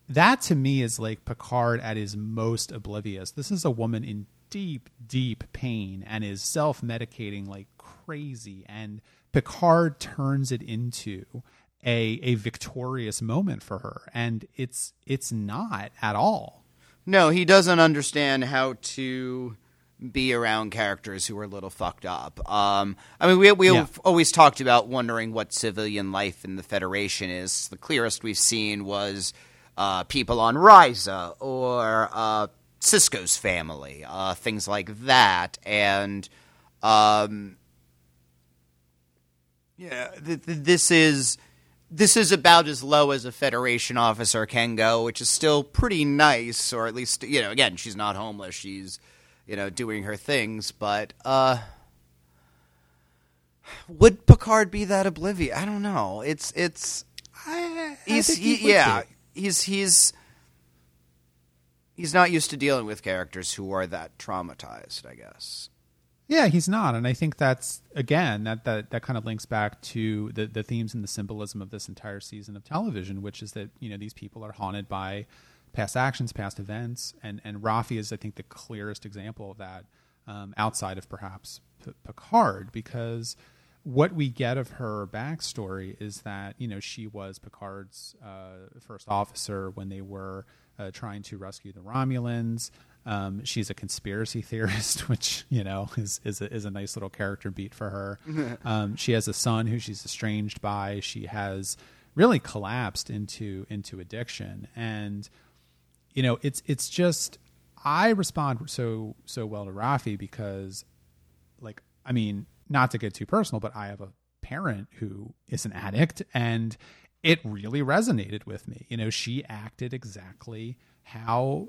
that to me is like Picard at his most oblivious. This is a woman in deep, deep pain and is self medicating like crazy. And Picard turns it into a a victorious moment for her. And it's it's not at all. No, he doesn't understand how to be around characters who are a little fucked up. Um, I mean, we we yeah. always talked about wondering what civilian life in the Federation is. The clearest we've seen was uh, people on Risa or uh, Sisko's family, uh, things like that, and um, yeah, th- th- this is this is about as low as a Federation officer can go, which is still pretty nice, or at least you know, again, she's not homeless, she's you know doing her things, but uh, would Picard be that oblivious? I don't know. It's it's I, I he's he, yeah, he's he's he's not used to dealing with characters who are that traumatized, I guess. Yeah, he's not, and I think that's again that that that kind of links back to the the themes and the symbolism of this entire season of television, which is that you know these people are haunted by past actions, past events, and and Raffi is I think the clearest example of that, um, outside of perhaps P- Picard, because what we get of her backstory is that you know she was Picard's uh, first officer when they were uh, trying to rescue the Romulans. Um, she's a conspiracy theorist, which you know is is a, is a nice little character beat for her. um, she has a son who she's estranged by. She has really collapsed into into addiction, and you know it's it's just I respond so so well to Raffi because, like, I mean, not to get too personal, but I have a parent who is an addict, and it really resonated with me. You know, she acted exactly how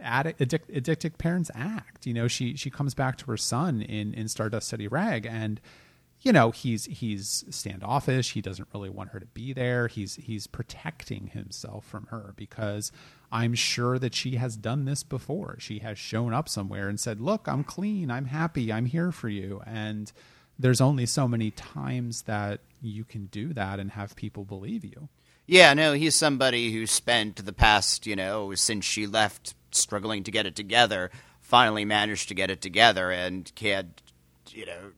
addict, addict, addicted parents act. You know, she she comes back to her son in in Stardust City Rag, and you know he's he's standoffish. He doesn't really want her to be there. He's he's protecting himself from her because I'm sure that she has done this before. She has shown up somewhere and said, "Look, I'm clean. I'm happy. I'm here for you." And there's only so many times that you can do that and have people believe you. Yeah, no, he's somebody who spent the past, you know, since she left struggling to get it together, finally managed to get it together and can't, you know,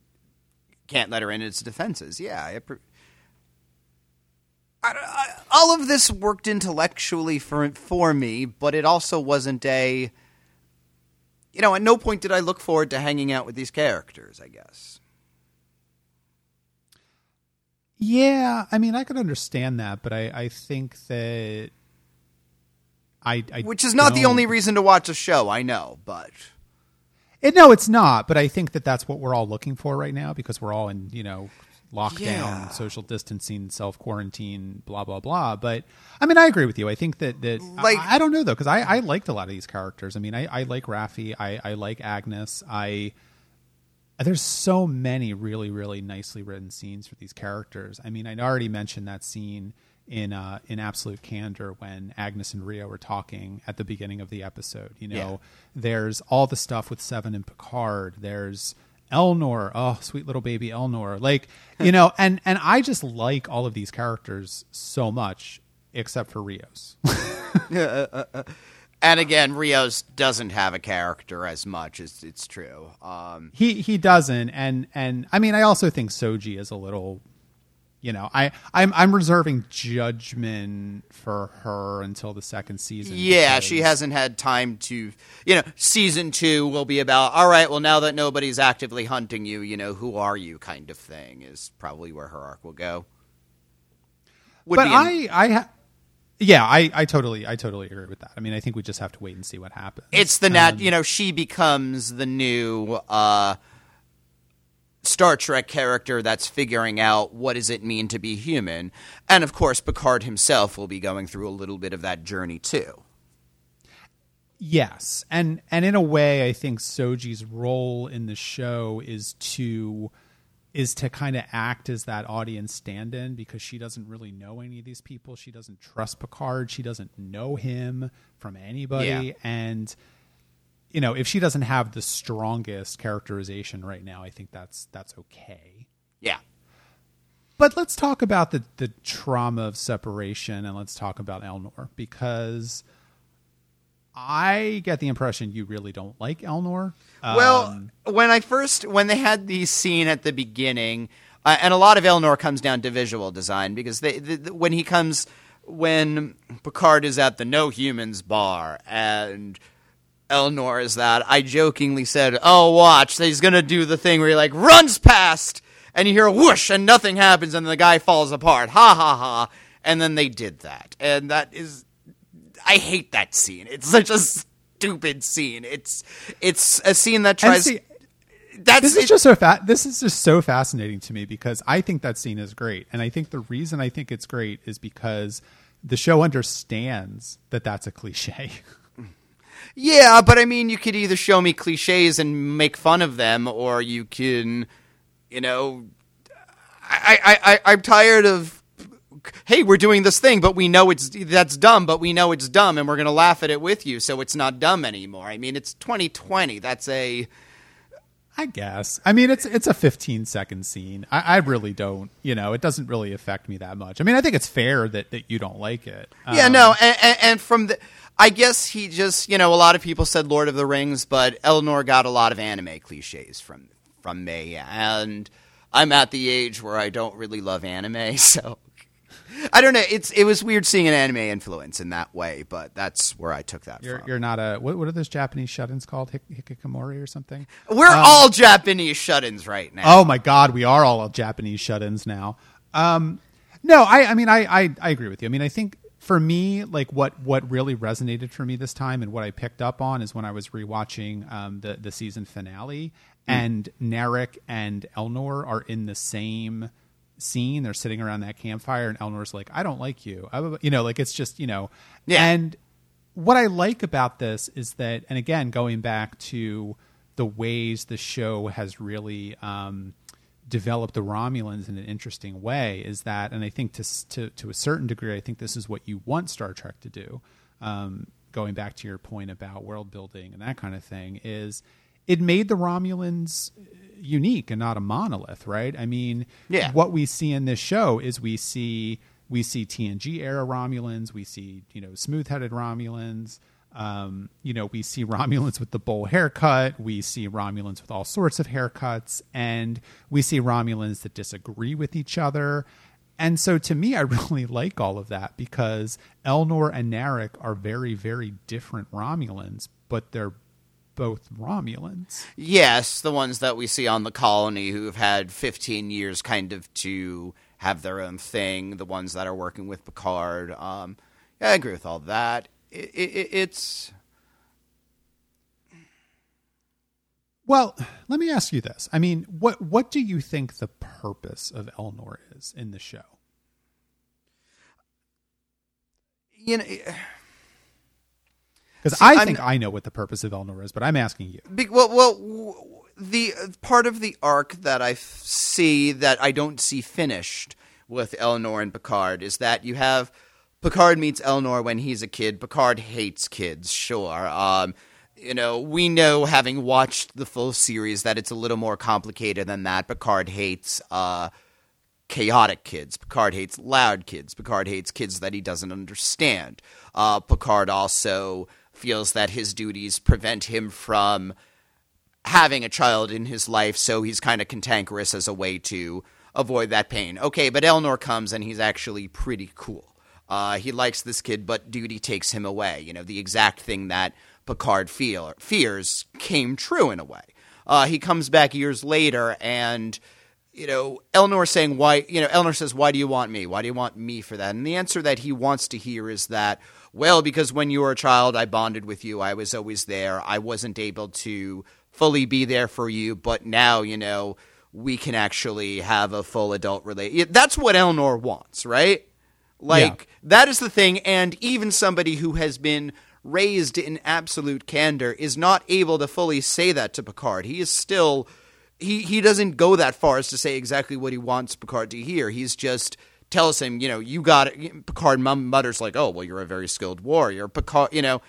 can't let her in its defenses. Yeah, I, I, I, all of this worked intellectually for for me, but it also wasn't a. You know, at no point did I look forward to hanging out with these characters. I guess. Yeah, I mean, I could understand that, but I, I think that I, I which is not the only reason to watch a show. I know, but it, no, it's not. But I think that that's what we're all looking for right now because we're all in you know lockdown, yeah. social distancing, self quarantine, blah blah blah. But I mean, I agree with you. I think that that like I, I don't know though because I, I liked a lot of these characters. I mean, I, I like Raffi. I, I like Agnes. I there's so many really really nicely written scenes for these characters. I mean, I already mentioned that scene in uh, in absolute candor when Agnes and Rio were talking at the beginning of the episode. You know, yeah. there's all the stuff with Seven and Picard. There's Elnor, oh sweet little baby Elnor, like you know, and and I just like all of these characters so much, except for Rios. uh, uh, uh. And again, Rios doesn't have a character as much as it's true. Um, he he doesn't, and and I mean, I also think Soji is a little, you know, I I'm I'm reserving judgment for her until the second season. Yeah, because... she hasn't had time to, you know, season two will be about all right. Well, now that nobody's actively hunting you, you know, who are you? Kind of thing is probably where her arc will go. Would but in- I I. Ha- yeah, I, I totally I totally agree with that. I mean, I think we just have to wait and see what happens. It's the nat, um, you know, she becomes the new uh, Star Trek character that's figuring out what does it mean to be human, and of course, Picard himself will be going through a little bit of that journey too. Yes, and and in a way, I think Soji's role in the show is to is to kind of act as that audience stand-in because she doesn't really know any of these people. She doesn't trust Picard. She doesn't know him from anybody, Yeah. and you know, if she doesn't have the strongest characterization right now, I think that's that's okay. Yeah. But let's talk about the the trauma of separation, and let's talk about Elnor because I get the impression you really don't like Elnor. Well, Um, when I first when they had the scene at the beginning, uh, and a lot of Elnor comes down to visual design because they the, the- when he comes when Picard is at the No Humans bar and Elnor is that I jokingly said, "Oh, watch, he's gonna do the thing where he like runs past." And you hear a whoosh, and nothing happens, and the guy falls apart. Ha ha ha! And then they did that, and that is I hate that scene. It's such a stupid scene. It's it's a scene that tries. see, that's this is it- just so fa- this is just so fascinating to me because I think that scene is great, and I think the reason I think it's great is because the show understands that that's a cliche. yeah, but I mean, you could either show me cliches and make fun of them, or you can, you know, I I, I I'm tired of. Hey, we're doing this thing, but we know it's that's dumb, but we know it's dumb, and we're gonna laugh at it with you, so it's not dumb anymore. I mean, it's 2020. That's a I guess. I mean, it's it's a 15 second scene. I, I really don't. You know, it doesn't really affect me that much. I mean, I think it's fair that that you don't like it. Yeah, Um, no, and, and, and from the, I guess he just, you know, a lot of people said Lord of the Rings, but Elnor got a lot of anime cliches from from me, and I'm at the age where I don't really love anime, so I don't know. It's it was weird seeing an anime influence in that way, but that's where I took that You're, from. you're not a what, what are those Japanese shut-ins called? Hik- Hikikomori or something? We're all Japanese shut-ins right now. Oh my God, we are all Japanese shut-ins now. Um, no, I, I mean, I, I, I agree with you. I mean, I think for me, like what, what really resonated for me this time, and what I picked up on is when I was rewatching um, the the season finale, and Narek and Elnor are in the same scene. They're sitting around that campfire, and Elnor's like, "I don't like you," I, you know, like it's just you know, Yeah. and what I like about this is that, and again, going back to the ways the show has really um, developed the Romulans in an interesting way, is that, and I think to to to a certain degree, I think this is what you want Star Trek to do. Um, going back to your point about world building and that kind of thing, is it made the Romulans unique and not a monolith, right? I mean, Yeah. what we see in this show is we see we see TNG era Romulans, we see you know smooth headed Romulans, um, you know we see Romulans with the bowl haircut, we see Romulans with all sorts of haircuts, and we see Romulans that disagree with each other. And so to me, I really like all of that because Elnor and Narek are very, very different Romulans, but they're both Romulans. Yes, the ones that we see on the colony who've had 15 years kind of to have their own thing, the ones that are working with Picard. Um, yeah, I agree with all that. It, it, it's. Well, let me ask you this. I mean, what what do you think the purpose of Elnor is in the show? You know, Because I I'm- think I know what the purpose of Elnor is, but I'm asking you. Be- well, well, w- the part of the arc that I see that I don't see finished with Elnor and Picard is that you have Picard meets Elnor when he's a kid. Picard hates kids, sure. Um, you know, we know having watched the full series that it's a little more complicated than that. Picard hates uh, chaotic kids. Picard hates loud kids. Picard hates kids that he doesn't understand. Uh, Picard also feels that his duties prevent him from having a child in his life, so he's kind of cantankerous as a way to avoid that pain. Okay, but Elnor comes and he's actually pretty cool. Uh, he likes this kid, but duty takes him away. You know, the exact thing that Picard feel, fears came true in a way. Uh, he comes back years later and you know, Elnor saying why, you know, Elnor says, why do you want me? Why do you want me for that? And the answer that he wants to hear is that, well, because when you were a child, I bonded with you. I was always there. I wasn't able to fully be there for you, but now, you know, we can actually have a full adult relate. That's what Elnor wants, right? Like, that is the thing. And even somebody who has been raised in absolute candor, is not able to fully say that to Picard. He is still he he doesn't go that far as to say exactly what he wants Picard to hear. He's just tells him, you know, you got it. Picard mutters like, "Oh, well, you're a very skilled warrior." Picard, you know,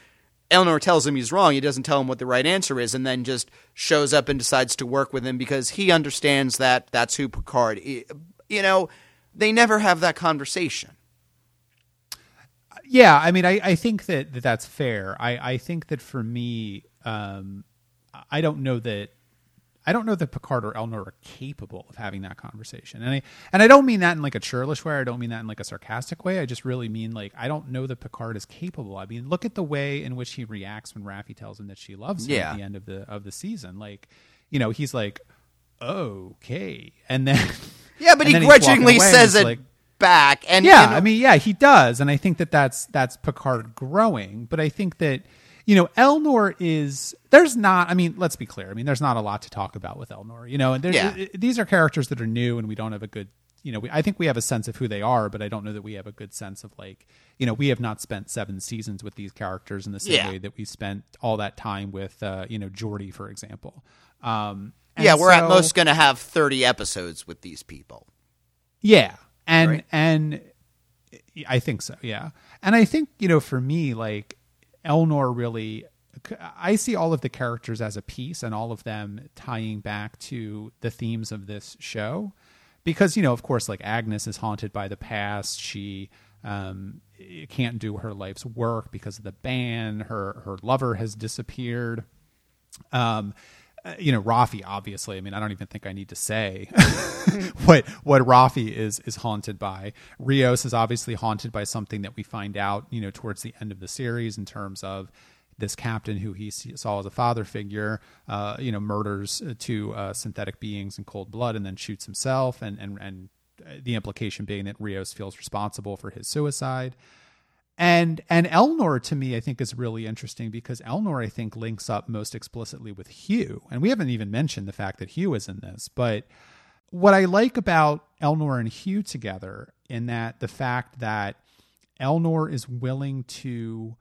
Elnor tells him he's wrong. He doesn't tell him what the right answer is, and then just shows up and decides to work with him because he understands that that's who Picard. Is. You know, they never have that conversation. Yeah, I mean, I, I think that, that that's fair. I, I think that for me, um, I don't know that I don't know that Picard or Elnor are capable of having that conversation. And I and I don't mean that in like a churlish way. I don't mean that in like a sarcastic way. I just really mean like I don't know that Picard is capable. I mean, look at the way in which he reacts when Raffi tells him that she loves him yeah. at the end of the of the season. Like, you know, he's like, okay, and then yeah, but he grudgingly says it. Like, back and yeah you know, i mean yeah he does and i think that that's that's picard growing but i think that you know, Elnor is there's not. I mean, let's be clear. I mean, there's not a lot to talk about with Elnor. You know, and yeah. these are characters that are new, and we don't have a good. You know, we, I think we have a sense of who they are, but I don't know that we have a good sense of like, you know, we have not spent seven seasons with these characters in the same yeah. way that we spent all that time with, uh, you know, Geordi, for example. Um, yeah, we're so, at most going to have thirty episodes with these people. Yeah, and right? and I think so. Yeah, and I think you know, for me, like Elnor really I see all of the characters as a piece and all of them tying back to the themes of this show. Because, you know, of course, like Agnes is haunted by the past. She um, can't do her life's work because of the ban. Her her lover has disappeared. Um, you know, Raffi, obviously. I mean, I don't even think I need to say what what Raffi is is haunted by. Rios is obviously haunted by something that we find out, you know, towards the end of the series in terms of this captain who he saw as a father figure, uh, you know, murders uh, two uh, synthetic beings in cold blood and then shoots himself, and and and uh, the implication being that Rios feels responsible for his suicide. And and Elnor to me I think is really interesting because Elnor I think links up most explicitly with Hugh. And we haven't even mentioned the fact that Hugh is in this, but what I like about Elnor and Hugh together in that the fact that Elnor is willing to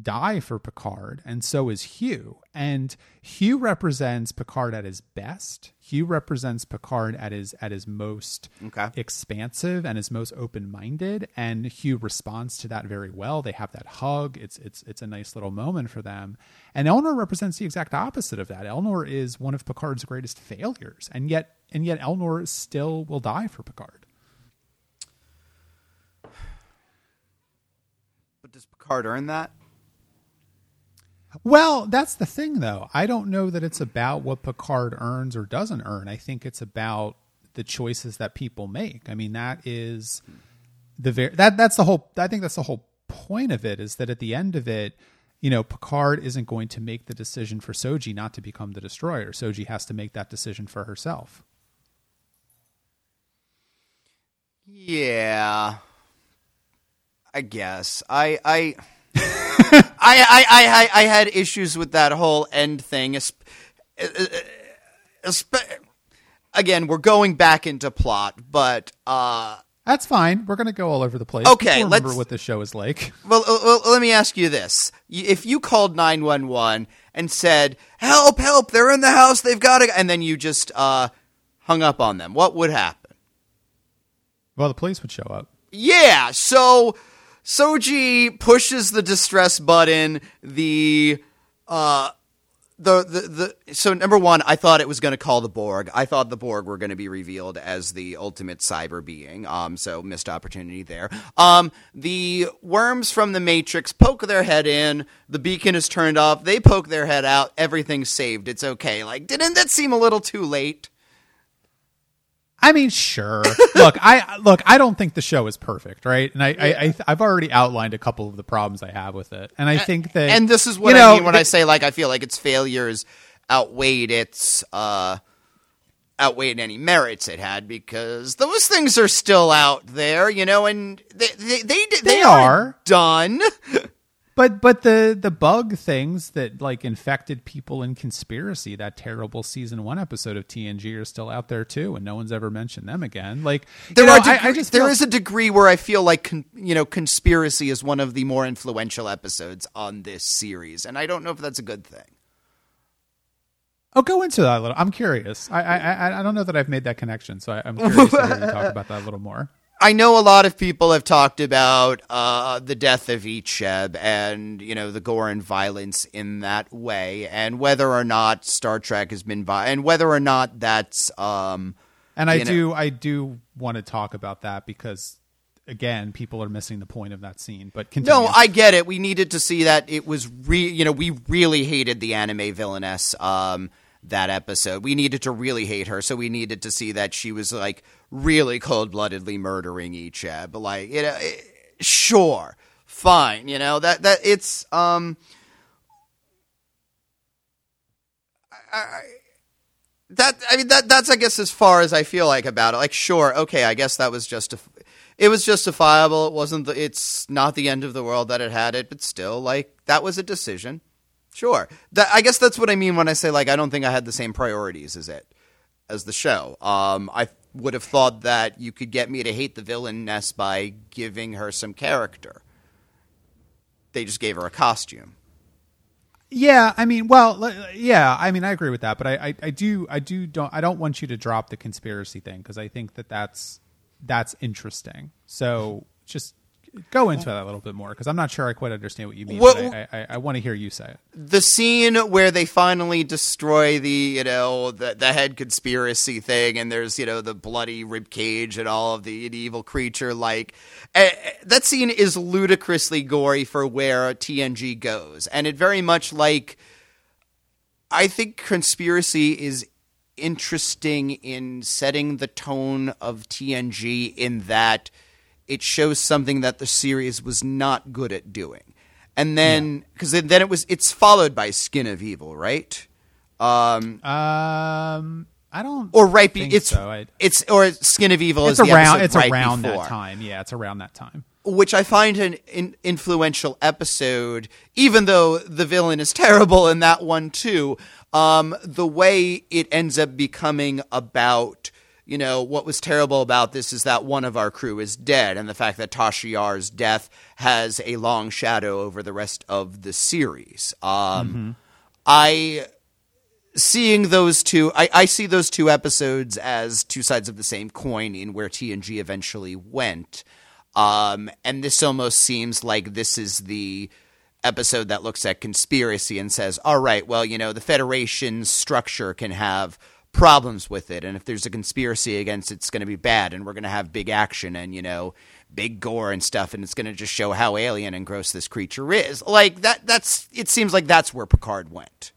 die for Picard, and so is Hugh. And Hugh represents Picard at his best. Hugh represents Picard at his at his most okay. expansive and his most open minded. And Hugh responds to that very well. They have that hug. It's it's it's a nice little moment for them. And Elnor represents the exact opposite of that. Elnor is one of Picard's greatest failures, and yet and yet Elnor still will die for Picard. But does Picard earn that? Well, that's the thing, though. I don't know that it's about what Picard earns or doesn't earn. I think it's about the choices that people make. I mean, that is the very that that's the whole. I think that's the whole point of it is that at the end of it, you know, Picard isn't going to make the decision for Soji not to become the destroyer. Soji has to make that decision for herself. Yeah. I guess. I I I, I, I, I had issues with that whole end thing. Again, we're going back into plot, but uh, that's fine. We're going to go all over the place. Okay, People remember what the show is like. Well, uh, well, let me ask you this: If you called nine one one and said, "Help! Help! They're in the house. They've got to," and then you just uh, hung up on them, what would happen? Well, the police would show up. Yeah. So Soji pushes the distress button. The uh, the, the the so number one, I thought it was going to call the Borg. I thought the Borg were going to be revealed as the ultimate cyber being. Um, so missed opportunity there. Um, the worms from the Matrix poke their head in. The beacon is turned off. They poke their head out. Everything's saved. It's okay. Like, didn't that seem a little too late? I mean, sure. look, I look. I don't think the show is perfect, right? And I, yeah. I, I, have already outlined a couple of the problems I have with it, and I think that, and this is what you know, I mean when I say like I feel like its failures outweighed its uh, outweighed any merits it had because those things are still out there, you know, and they they they, they, they are done. but but the the bug things that like infected people in conspiracy that terrible season one episode of TNG are still out there too, and no one's ever mentioned them again. Like there know, are deg- I, I just there feel, is a degree where I feel like con- you know conspiracy is one of the more influential episodes on this series, and I don't know if that's a good thing. Oh, go into that a little. I'm curious. I I I don't know that I've made that connection, so I, am curious to hear you talk about that a little more. I know a lot of people have talked about uh, the death of Icheb and you know the gore and violence in that way, and whether or not Star Trek has been vi- and whether or not that's um, and I you know- do I do want to talk about that because again, people are missing the point of that scene. But continue. No, I get it. We needed to see that it was re you know, we really hated the anime villainess um that episode. We needed to really hate her, so we needed to see that she was like really cold-bloodedly murdering Icheb. Like, you know, eh, sure. Fine, you know, that that it's um I, I that I mean that that's I guess as far as I feel like about it. Like, sure, okay, I guess that was just it was justifiable. It wasn't. The, it's not the end of the world that it had it, but still, like that was a decision. Sure. That, I guess that's what I mean when I say like I don't think I had the same priorities as it as the show. Um, I would have thought that you could get me to hate the villainess by giving her some character. They just gave her a costume. Yeah, I mean, well, yeah, I mean, I agree with that, but I, I, I do, I do, don't, I don't want you to drop the conspiracy thing because I think that that's that's interesting. So just go into that a little bit more because I'm not sure I quite understand what you mean. I, I, I want to hear you say it. the scene where they finally destroy the you know the the head conspiracy thing and there's you know the bloody rib cage and all of the evil creature like eh, that scene is ludicrously gory for where TNG goes and it very much like I think conspiracy is interesting in setting the tone of TNG in that it shows something that the series was not good at doing. And then because then it was it's followed by Skin of Evil, right? Um Um, I don't, or right be, it's so. I- it's or Skin of Evil it's is around, it's right around before. that time. Yeah, it's around that time. which I find an in, influential episode, even though the villain is terrible in that one too. Um, the way it ends up becoming about, you know, what was terrible about this is that one of our crew is dead, and the fact that Tasha Yar's death has a long shadow over the rest of the series. Um, I seeing those two I, I see those two episodes as two sides of the same coin in where TNG eventually went. Um, and this almost seems like this is the episode that looks at conspiracy and says, all right, well, you know, the Federation's structure can have problems with it. And if there's a conspiracy against it's going to be bad. And we're going to have big action and, you know, big gore and stuff. And it's going to just show how alien and gross this creature is. Like that, that's, it seems like that's where Picard went.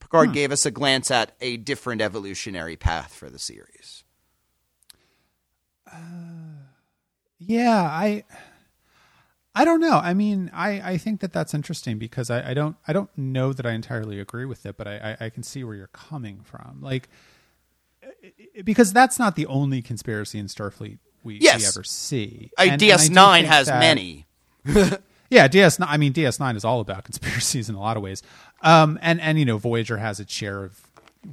Picard hmm. gave us a glance at a different evolutionary path for the series. Uh, yeah, I I don't know. I mean, I, I think that that's interesting because I, I don't I don't know that I entirely agree with it, but I, I, I can see where you're coming from. Like because that's not the only conspiracy in Starfleet we, Yes. we ever see. And DS9 has that- many. Yeah, DS9. I mean, DS9 is all about conspiracies in a lot of ways. Um, and and you know, Voyager has its share of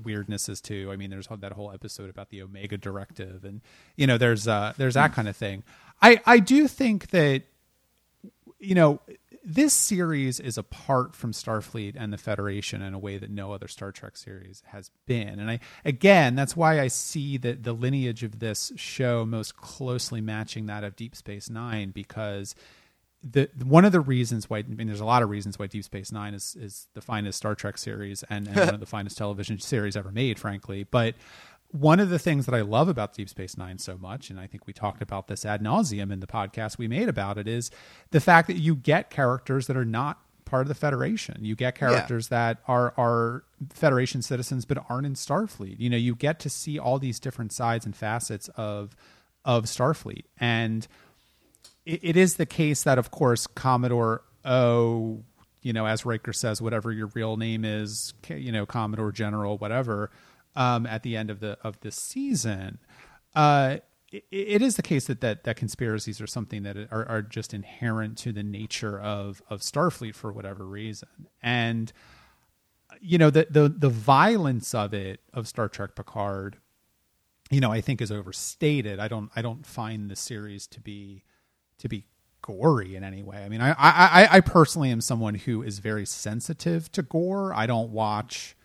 weirdnesses too. I mean, there's that whole episode about the Omega Directive, and you know, there's uh, there's that kind of thing. I I do think that you know this series is apart from Starfleet and the Federation in a way that no other Star Trek series has been. And I again, that's why I see that the lineage of this show most closely matching that of Deep Space 9 because the one of the reasons why I mean there's a lot of reasons why Deep Space Nine is is the finest Star Trek series and, and one of the finest television series ever made, frankly. But one of the things that I love about Deep Space Nine so much, and I think we talked about this ad nauseum in the podcast we made about it, is the fact that you get characters that are not part of the Federation. You get characters that are are Federation citizens but aren't in Starfleet. You know, you get to see all these different sides and facets of of Starfleet and it, it is the case that, of course, Commodore O, you know, as Riker says, whatever your real name is, you know, Commodore General, whatever, um, at the end of the of this season, uh, it, it is the case that, that that conspiracies are something that are, are just inherent to the nature of of Starfleet for whatever reason, and you know the the the violence of it of Star Trek Picard, you know, I think is overstated. I don't I don't find the series to be to be gory in any way. I mean, I I I personally am someone who is very sensitive to gore. I don't watch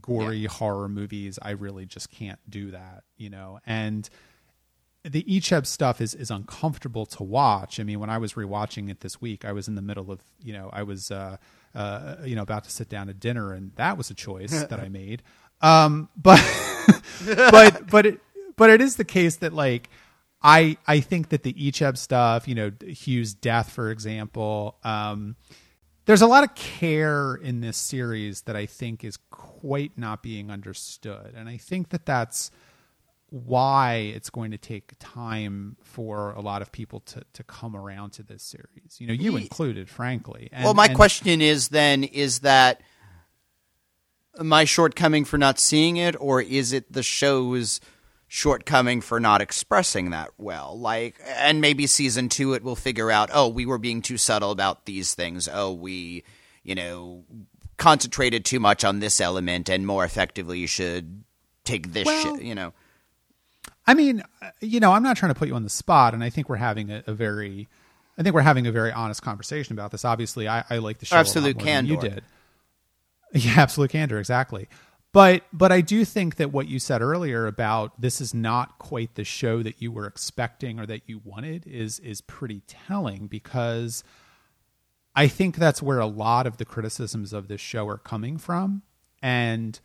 gory yeah. horror movies. I really just can't do that, you know, and the Icheb stuff is is uncomfortable to watch. I mean, when I was rewatching it this week, I was in the middle of you know I was uh, uh, you know about to sit down to dinner, and that was a choice that I made. Um, but but but it but it is the case that like I I think that the Icheb stuff, you know, Hugh's death, for example. Um, there's a lot of care in this series that I think is quite not being understood, and I think that that's why it's going to take time for a lot of people to, to come around to this series. You know, you included, frankly. And, well, my and, question is then is that my shortcoming for not seeing it, or is it the show's shortcoming for not expressing that well? Like, and maybe season two it will figure out, oh, we were being too subtle about these things. Oh, we, you know, concentrated too much on this element and more effectively you should take this well, shit, you know. I mean, uh, you know, I'm not trying to put you on the spot, and I think we're having a, a very, I think we're having a very honest conversation about this. Obviously, I, I like the show absolute candor. you did. Yeah, absolute candor, exactly. But but I do think that what you said earlier about this is not quite the show that you were expecting or that you wanted is is pretty telling because I think that's where a lot of the criticisms of this show are coming from, and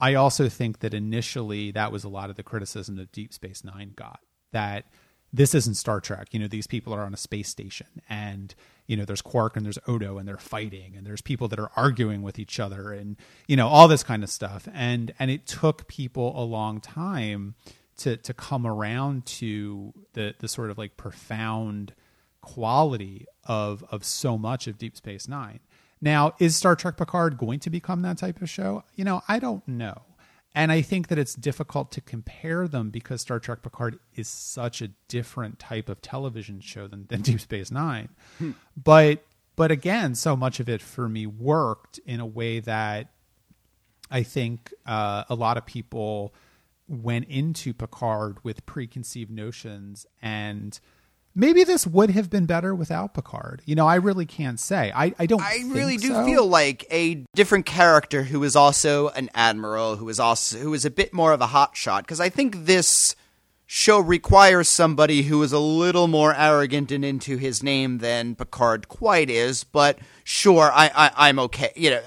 I also think that initially that was a lot of the criticism that Deep Space Nine got that this isn't Star Trek. You know, these people are on a space station and, you know, there's Quark and there's Odo and they're fighting and there's people that are arguing with each other and, you know, all this kind of stuff. And and it took people a long time to to come around to the the sort of like profound quality of of so much of Deep Space Nine. Now, is Star Trek Picard going to become that type of show? You know, I don't know. And I think that it's difficult to compare them because Star Trek Picard is such a different type of television show than, than Deep Space Nine. Hmm. But but again, so much of it for me worked in a way that I think uh, a lot of people went into Picard with preconceived notions and maybe this would have been better without Picard. You know, I really can't say. I, I don't. I really do so. feel like a different character who is also an admiral, who is also who is a bit more of a hotshot. Because I think this show requires somebody who is a little more arrogant and into his name than Picard quite is. But sure, I, I am okay. You know,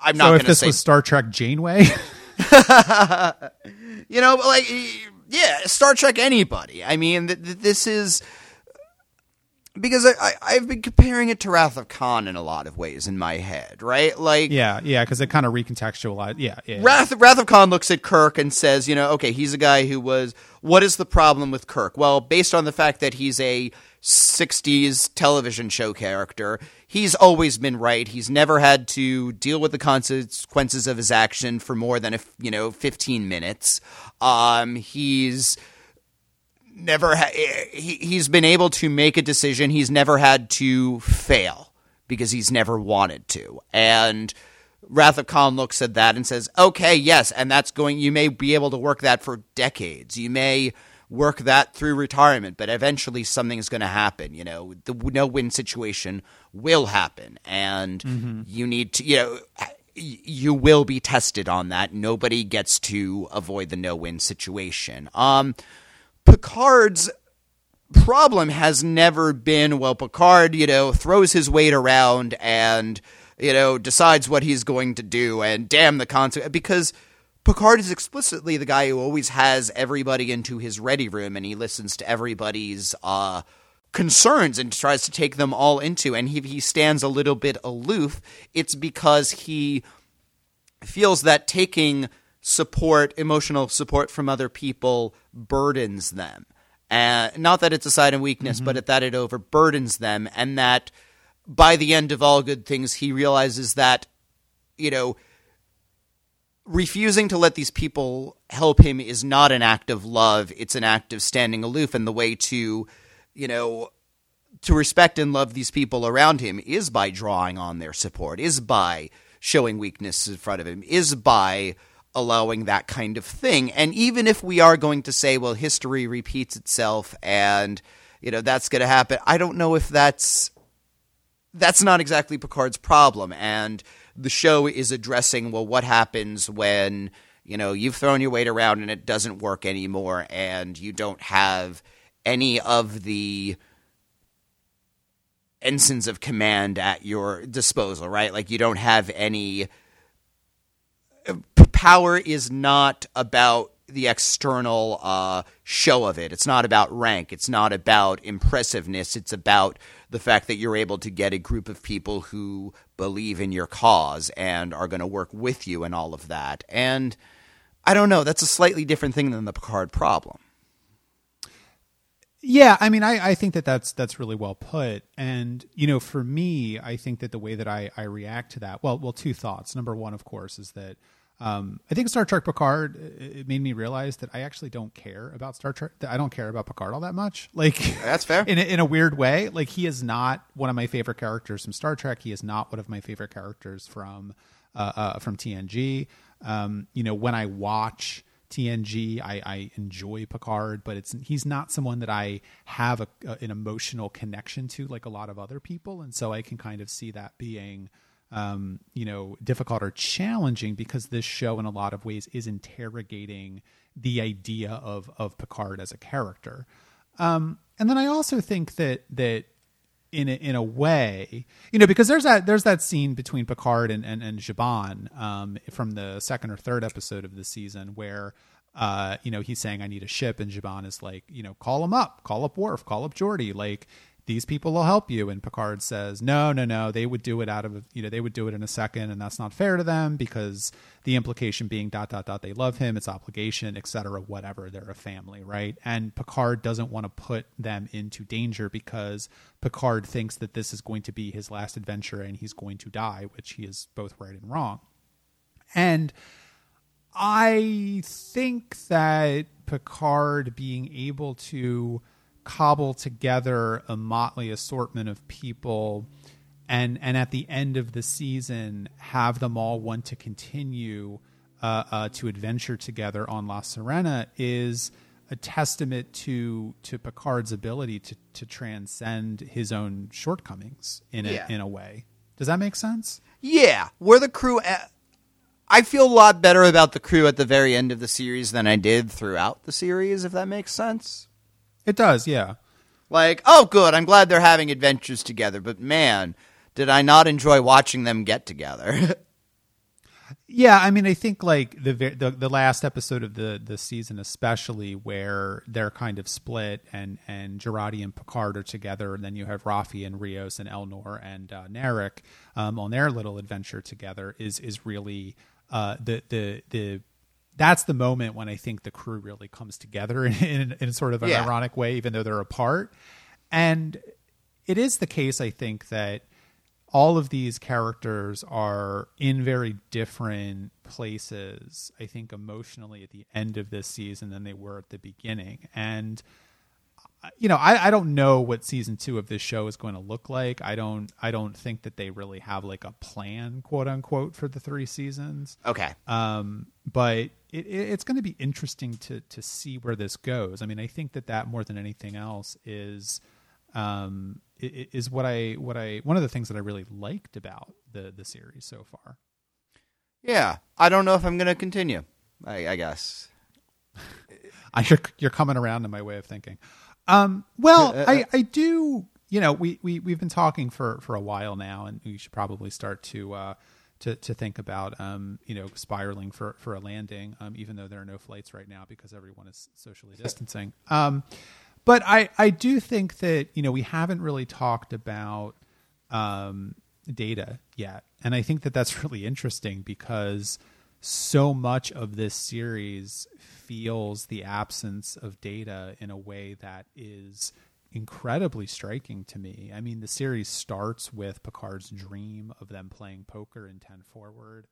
I'm not. So if this say... was Star Trek Janeway. you know, like yeah, Star Trek anybody. I mean, th- th- this is because I, I have been comparing it to Wrath of Khan in a lot of ways in my head, right? Like yeah, yeah, because it kind of recontextualized. Yeah, yeah. Wrath Wrath of Khan looks at Kirk and says, you know, okay, he's a guy who was. What is the problem with Kirk? Well, based on the fact that he's a 60s television show character. He's always been right. He's never had to deal with the consequences of his action for more than a, you know, 15 minutes. Um, he's never ha- he, he's been able to make a decision. He's never had to fail because he's never wanted to. And Wrath of Khan looks at that and says, "Okay, yes, and that's going. You may be able to work that for decades. You may." work that through retirement, but eventually something is going to happen. You know, the no win situation will happen, and mm-hmm. you need to, you know, you will be tested on that. Nobody gets to avoid the no win situation. Um, Picard's problem has never been well Picard, you know, throws his weight around and you know decides what he's going to do and damn the consequence because Picard is explicitly the guy who always has everybody into his ready room and he listens to everybody's uh, concerns and tries to take them all into and he he stands a little bit aloof it's because he feels that taking support, emotional support from other people burdens them. Uh, not that it's a sign of weakness, mm-hmm. but that it overburdens them, and that by the end of all good things, he realizes that, you know, refusing to let these people help him is not an act of love. It's an act of standing aloof. And the way to, you know, to respect and love these people around him is by drawing on their support, is by showing weakness in front of him, is by allowing that kind of thing. And even if we are going to say, well, history repeats itself and, you know, that's going to happen, I don't know if that's that's not exactly Picard's problem. And the show is addressing, well, what happens when, you know, you've thrown your weight around and it doesn't work anymore and you don't have any of the ensigns of command at your disposal, right? Like you don't have any power is not about the external uh, show of it. It's not about rank. It's not about impressiveness. It's about the fact that you're able to get a group of people who believe in your cause and are going to work with you and all of that. And I don't know. That's a slightly different thing than the Picard problem. Yeah, I mean, I, I think that that's that's really well put, and you know, for me, I think that the way that I, I react to that, well, well, two thoughts. Number one, of course, is that um, I think Star Trek Picard it made me realize that I actually don't care about Star Trek. I don't care about Picard all that much. Like that's fair in a, in a weird way. Like he is not one of my favorite characters from Star Trek. He is not one of my favorite characters from uh, uh, from TNG. Um, you know, when I watch TNG, I, I, enjoy Picard, but it's he's not someone that I have a, a, an emotional connection to like a lot of other people, and so I can kind of see that being um, you know, difficult or challenging because this show, in a lot of ways, is interrogating the idea of of Picard as a character. Um, and then I also think that that in a, in a way, you know, because there's that there's that scene between Picard and and, and Zhaban um, from the second or third episode of the season where. Uh, you know, he's saying I need a ship, and Zhaban is like, you know, call him up, call up Worf, call up Geordi. Like, these people will help you. And picard says no no no they would do it out of you know they would do it in a second and that's not fair to them because the implication being dot dot dot they love him it's obligation etc whatever they're a family right? And picard doesn't want to put them into danger because picard thinks that this is going to be his last adventure and he's going to die which he is both right and wrong. And i think that picard being able to cobble together a motley assortment of people and and at the end of the season have them all want to continue uh, uh, to adventure together on La Sirena is a testament to to Picard's ability to to transcend his own shortcomings in a, yeah. in a way. Does that make sense? Yeah, we're the crew. At, I feel a lot better about the crew at the very end of the series than I did throughout the series. If that makes sense. It does, yeah. Like, oh, good. I'm glad they're having adventures together. But man, did I not enjoy watching them get together? yeah, I mean, I think like the, the the last episode of the the season, especially where they're kind of split, and and Jurati and Picard are together, and then you have Raffi and Rios and Elnor and uh, Narek um, on their little adventure together is is really uh, the the the that's the moment when I think the crew really comes together in, in, in sort of an yeah. ironic way, even though they're apart. And it is the case, I think, that all of these characters are in very different places, I think, emotionally at the end of this season than they were at the beginning. And you know, I, I don't know what season two of this show is going to look like. I don't I don't think that they really have like a plan, quote unquote, for the three seasons. Okay. Um, but it, it, it's going to be interesting to to see where this goes. I mean, I think that that more than anything else is um is what I what I one of the things that I really liked about the the series so far. Yeah, I don't know if I'm going to continue. I, I guess. I, you're, you're coming around to my way of thinking. Um, well, uh, uh, I, I do. You know, we we we've been talking for for a while now, and we should probably start to uh, to to think about um, you know spiraling for for a landing, um, even though there are no flights right now because everyone is socially distancing. Um, but I I do think that you know we haven't really talked about um, data yet, and I think that that's really interesting because so much of this series feels the absence of data in a way that is incredibly striking to me. I mean, the series starts with Picard's dream of them playing poker in 10 forward.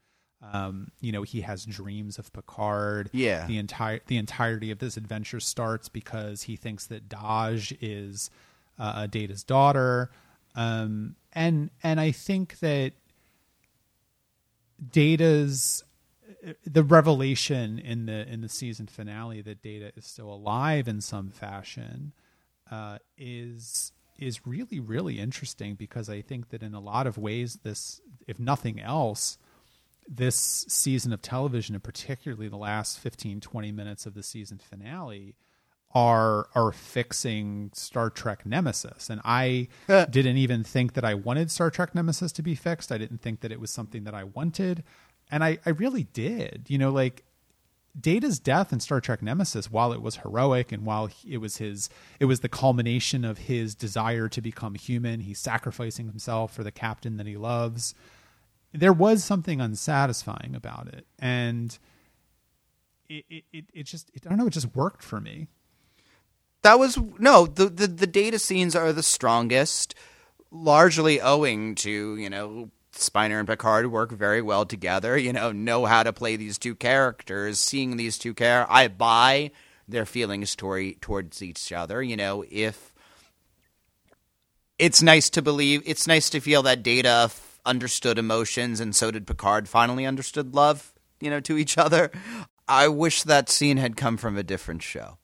Um, you know, he has dreams of Picard. Yeah. The entire the entirety of this adventure starts because he thinks that Dahj is uh, Data's daughter. Um, and and I think that Data's the revelation in the in the season finale that Data is still alive in some fashion uh, is is really really interesting because I think that in a lot of ways this if nothing else this season of television and particularly the last 15 20 minutes of the season finale are are fixing Star Trek Nemesis. And I didn't even think that I wanted Star Trek Nemesis to be fixed. I didn't think that it was something that I wanted and I I really did you know like Data's death in Star Trek Nemesis, while it was heroic and while it was his, it was the culmination of his desire to become human. He's sacrificing himself for the captain that he loves. There was something unsatisfying about it, and it it it, just it, I don't know. It just worked for me. That was no the, the the data scenes are the strongest, largely owing to you know Spiner and Picard work very well together. You know, know how to play these two characters. Seeing these two care, I buy their feelings toward towards each other. You know, if it's nice to believe, it's nice to feel that Data f- understood emotions, and so did Picard. Finally, understood love. You know, to each other. I wish that scene had come from a different show.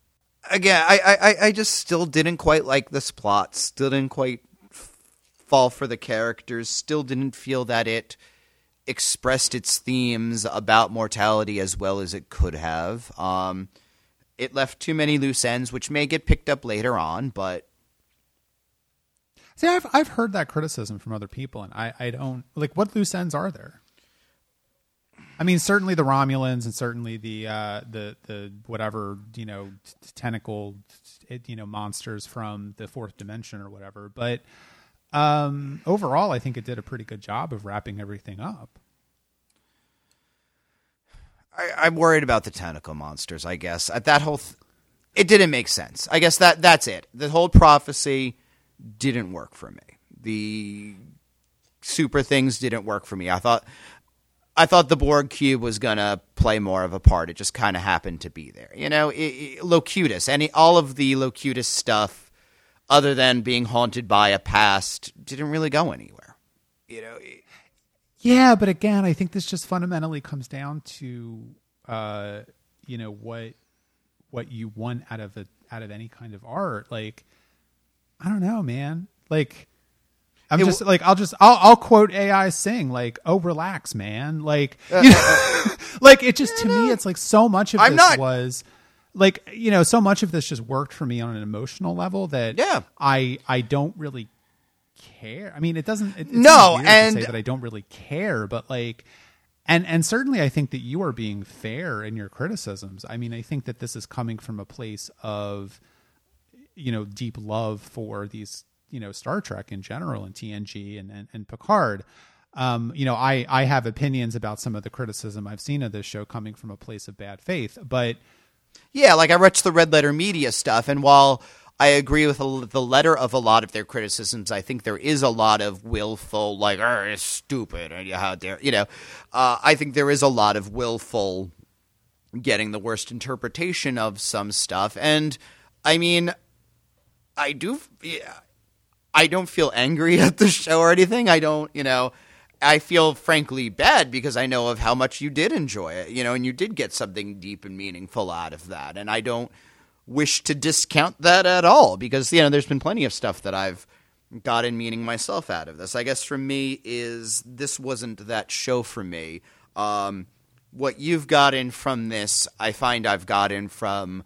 Again, I, I, I just still didn't quite like this plot. Still didn't quite fall for the characters. Still didn't feel that it expressed its themes about mortality as well as it could have. Um, it left too many loose ends, which may get picked up later on, but See, I've I've heard that criticism from other people, and I I don't like what loose ends are there. I mean, certainly the Romulans, and certainly the uh, the the whatever you know tentacle you know monsters from the fourth dimension or whatever. But um, overall, I think it did a pretty good job of wrapping everything up. I, I'm worried about the tentacle monsters. I guess at that whole, th- it didn't make sense. I guess that that's it. The whole prophecy didn't work for me. The super things didn't work for me. I thought I thought the Borg cube was gonna play more of a part. It just kind of happened to be there. You know, it, it, Locutus, any all of the Locutus stuff, other than being haunted by a past, didn't really go anywhere. You know, it- Yeah, but again, I think this just fundamentally comes down to uh, you know what what you want out of a out of any kind of art. Like, I don't know, man. Like, I'm It just w- like I'll just I'll I'll quote AI sing like, "Oh, relax, man." Like, you know, uh, uh, uh. like it just to me, it's like so much of I'm this not- was like you know so much of this just worked for me on an emotional level that Yeah. I I don't really care. I mean, it doesn't. It, No, sounds weird to and- say that I don't really care, but like, and and certainly I think that you are being fair in your criticisms. I mean, I think that this is coming from a place of, you know, deep love for these, you know, Star Trek in general and TNG and and, and Picard. Um, you know, I I have opinions about some of the criticism I've seen of this show coming from a place of bad faith, but Yeah, like I watched the Red Letter Media stuff, and while I agree with the letter of a lot of their criticisms, I think there is a lot of willful, like, "Oh, it's stupid," and how dare, you know. Uh, I think there is a lot of willful getting the worst interpretation of some stuff, and I mean, I do, yeah, I don't feel angry at the show or anything. I don't, you know. I feel frankly bad because I know of how much you did enjoy it, you know, and you did get something deep and meaningful out of that. And I don't wish to discount that at all because, you know, there's been plenty of stuff that I've gotten meaning myself out of this. I guess for me is this wasn't that show for me. Um, what you've gotten from this, I find I've gotten from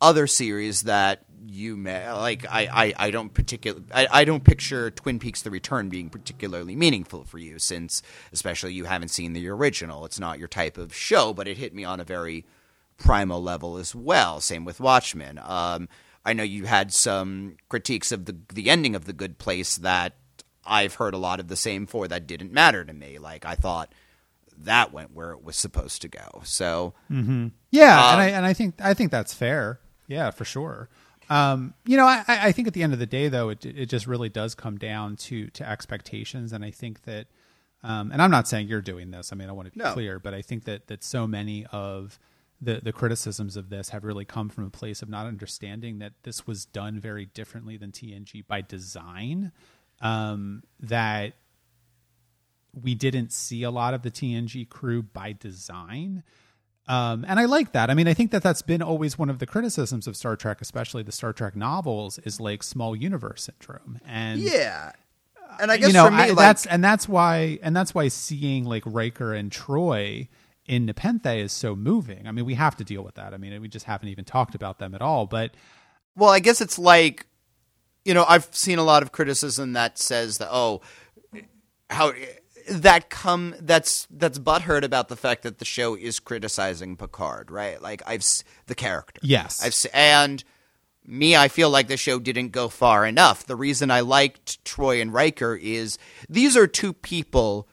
other series that you may like I, I, I don't particular I, I don't picture Twin Peaks the Return being particularly meaningful for you since especially you haven't seen the original. It's not your type of show, but it hit me on a very primal level as well. Same with Watchmen. Um, I know you had some critiques of the the ending of The Good Place that I've heard a lot of the same for that didn't matter to me. Like I thought that went where it was supposed to go. So Yeah, Um, and I and I think I think that's fair. Yeah, for sure. Um, you know, I, I think at the end of the day, though, it it just really does come down to to expectations, and I think that Um, and I'm not saying you're doing this. I mean, I want to be No. clear, but I think that that so many of the the criticisms of this have really come from a place of not understanding that this was done very differently than TNG by design. Um, that we didn't see a lot of the TNG crew by design. Um, and I like that. I mean, I think that that's been always one of the criticisms of Star Trek, especially the Star Trek novels, is like small universe syndrome. And Yeah. And I guess you know, for me, I- like, that's and that's why and that's why seeing like Riker and Troi in Nepenthe is so moving. I mean, we have to deal with that. I mean, we just haven't even talked about them at all. But Well, I guess it's like, you know, I've seen a lot of criticism that says that oh, how that come that's that's butthurt about the fact that the show is criticizing Picard, right? Like I've the character. Yes. I've and me, I feel like the show didn't go far enough. The reason I liked Troi and Riker is these are two people,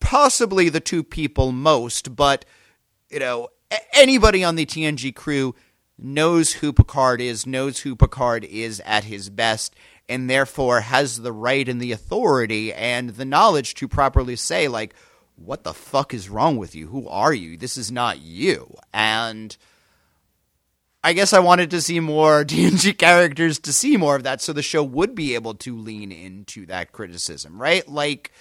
possibly the two people most, but you know, anybody on the TNG crew knows who Picard is, knows who Picard is at his best, and therefore has the right and the authority and the knowledge to properly say, like, what the fuck is wrong with you? Who are you? This is not you. And I guess I wanted to see more TNG characters to see more of that so the show would be able to lean into that criticism, right? Like,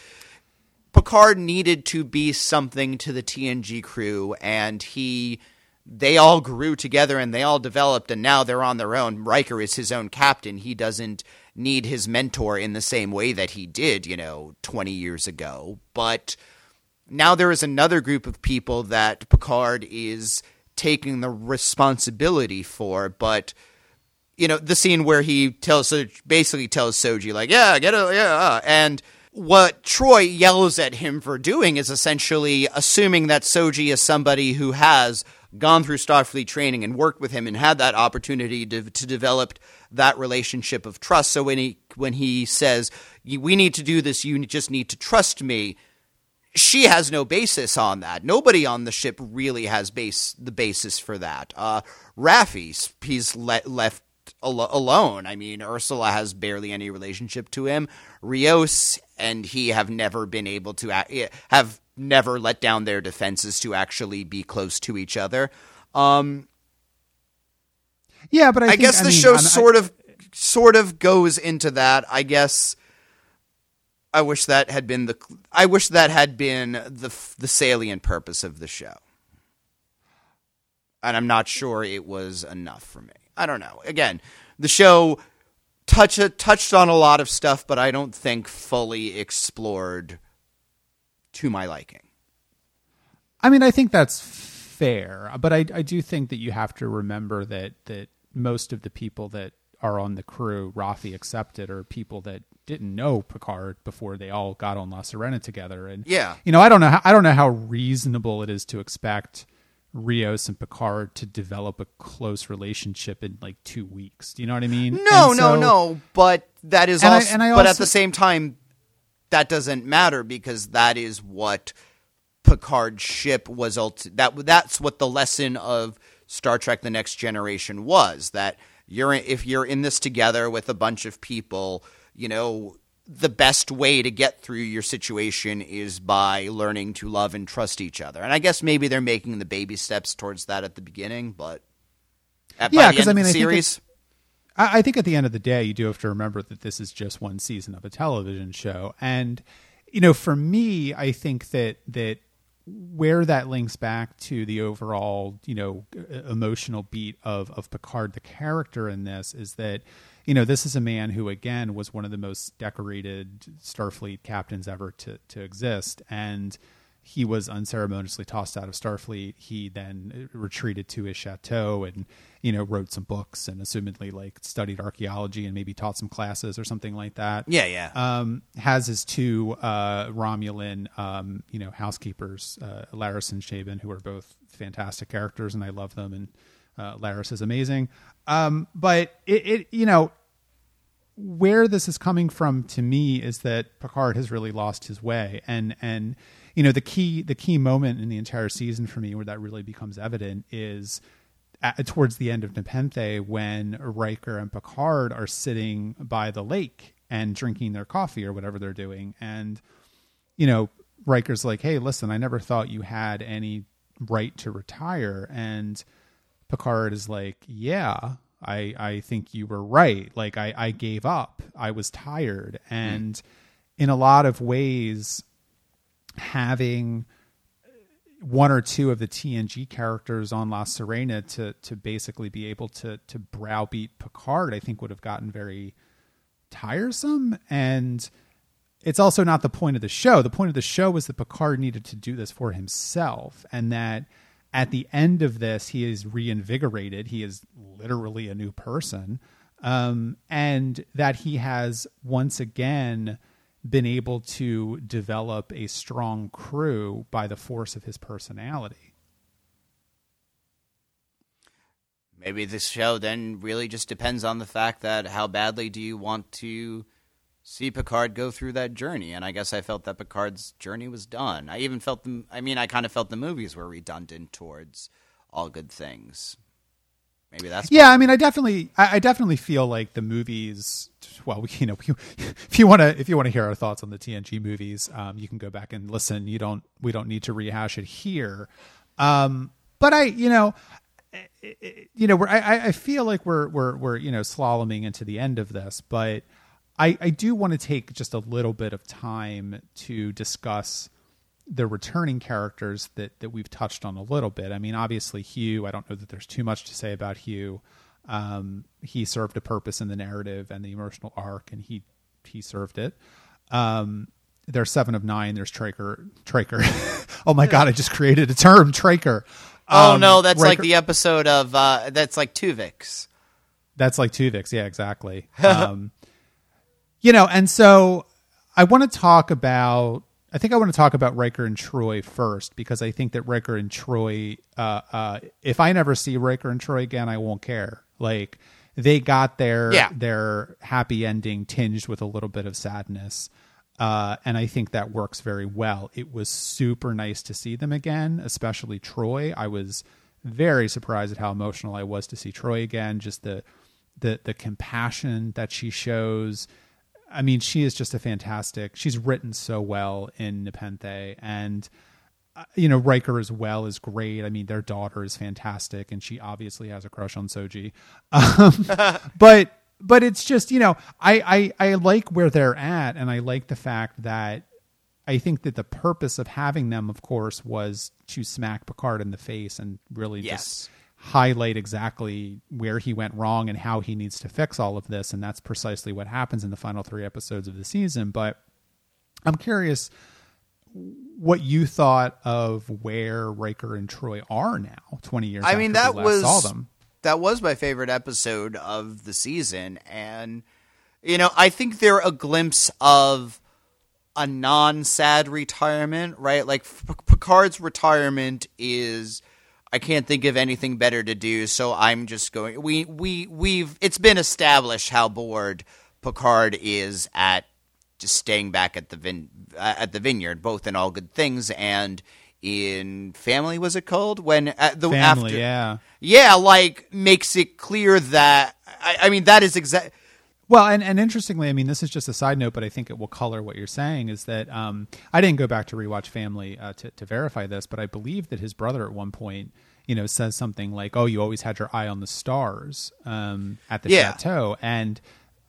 Picard needed to be something to the TNG crew, and he. They all grew together and they all developed, and now they're on their own. Riker is his own captain. He doesn't need his mentor in the same way that he did, you know, 20 years ago. But now there is another group of people that Picard is taking the responsibility for, but you know the scene where he tells basically tells Soji like yeah get it yeah uh," and what Troi yells at him for doing is essentially assuming that Soji is somebody who has gone through Starfleet training and worked with him and had that opportunity to, to develop that relationship of trust. So when he when he says we need to do this, you just need to trust me she has no basis on that. Nobody on the ship really has base the basis for that. Uh, Raffi, he's le- left al- alone. I mean, Ursula has barely any relationship to him. Rios and he have never been able to a- have never let down their defenses to actually be close to each other. Um, yeah, but I, I, think, guess the mean, show I'm- I- sort of sort of goes into that. I guess I wish that had been the I wish that had been the the salient purpose of the show. And I'm not sure it was enough for me. I don't know. Again, the show touch touched on a lot of stuff, but I don't think fully explored to my liking. I mean, I think that's fair, but I, I do think that you have to remember that that most of the people that are on the crew, Raffi accepted, are people that didn't know Picard before they all got on La Sirena together. And Yeah. you know, I don't know how I don't know how reasonable it is to expect Rios and Picard to develop a close relationship in like two weeks. Do you know what I mean? No, no, no. But that is And I- also, and I but at the same time, that doesn't matter because that is what Picard's ship was. Ulti- that that's what the lesson of Star Trek: The Next Generation was. That you're in, if you're in this together with a bunch of people, you know. The best way to get through your situation is by learning to love and trust each other. And I guess maybe they're making the baby steps towards that at the beginning, but at, Yeah, by the 'cause end I mean, I think series, I, I think at the end of the day, you do have to remember that this is just one season of a television show, and you know, for me, I think that that where that links back to the overall, you know, emotional beat of of Picard, the character in this, is that you know this is a man who again was one of the most decorated Starfleet captains ever to to exist, and he was unceremoniously tossed out of Starfleet. He then retreated to his chateau and, you know, wrote some books and assumedly like studied archaeology and maybe taught some classes or something like that. yeah, yeah. Um, has his two uh, Romulan, um, you know, housekeepers, uh, Laris and Zhaban, who are both fantastic characters, and I love them. And uh, Laris is amazing. Um, but it, it, you know, where this is coming from to me is that Picard has really lost his way, and and you know the key the key moment in the entire season for me where that really becomes evident is at, towards the end of Nepenthe when Riker and Picard are sitting by the lake and drinking their coffee or whatever they're doing, and you know Riker's like, "Hey, listen, I never thought you had any right to retire," and Picard is like, "Yeah, I I think you were right. Like I I gave up. I was tired, and mm. in a lot of ways, having." one or two of the TNG characters on La Sirena to to basically be able to to browbeat Picard, I think would have gotten very tiresome. And it's also not the point of the show. The point of the show was that Picard needed to do this for himself, and that at the end of this, he is reinvigorated. He is literally a new person, um, and that he has once again been able to develop a strong crew by the force of his personality. Maybe this show then really just depends on the fact that how badly do you want to see Picard go through that journey? And I guess I felt that Picard's journey was done. I even felt the I mean I kind of felt the movies were redundant towards all good things. Maybe that's yeah. I mean, I definitely, I, I definitely feel like the movies. Well, we, you know, if you want to, if you want to hear our thoughts on the TNG movies, um, you can go back and listen. You don't, we don't need to rehash it here. Um, but I, you know, you know, we're, I, I feel like we're, we're, we're, you know, slaloming into the end of this, but I, I do want to take just a little bit of time to discuss the returning characters that that we've touched on a little bit. I mean, obviously Hugh. I don't know that there's too much to say about Hugh. Um, he served a purpose in the narrative and the emotional arc, and he he served it. Um, there's seven of nine. There's Traker. Traker. oh my god! I just created a term, Traker. Oh um, no, that's Riker. like the episode of uh, that's like Tuvix. That's like Tuvix. Yeah, exactly. um, you know, and so I want to talk about I think I want to talk about Riker and Troi first because I think that Riker and Troi, uh, uh, if I never see Riker and Troi again, I won't care. Like they got their yeah. their happy ending tinged with a little bit of sadness, uh, and I think that works very well. It was super nice to see them again, especially Troi. I was very surprised at how emotional I was to see Troi again. Just the the the compassion that she shows I mean, she is just a fantastic. She's written so well in Nepenthe, and uh, you know Riker as well is great. I mean, their daughter is fantastic, and she obviously has a crush on Soji. Um, but but it's just you know I, I I like where they're at, and I like the fact that I think that the purpose of having them, of course, was to smack Picard in the face and really yes. just highlight exactly where he went wrong and how he needs to fix all of this and that's precisely what happens in the final 3 episodes of the season. But I'm curious what you thought of where Riker and Troi are now 20 years I mean that was saw them. that was my favorite episode of the season and you know I think they're a glimpse of a non-sad retirement right? Like Picard's retirement is I can't think of anything better to do, so I'm just going. We we we've it's been established how bored Picard is at just staying back at the vin, uh, at the vineyard, both in all good things and in family. Was it called when uh, the family? After, yeah, yeah, like makes it clear that I, I mean that is exact well, and, and interestingly, I mean, this is just a side note, but I think it will color what you're saying. Is that um, I didn't go back to rewatch Family uh, to, to verify this, but I believe that his brother at one point, you know, says something like, "Oh, you always had your eye on the stars um, at the yeah. chateau," and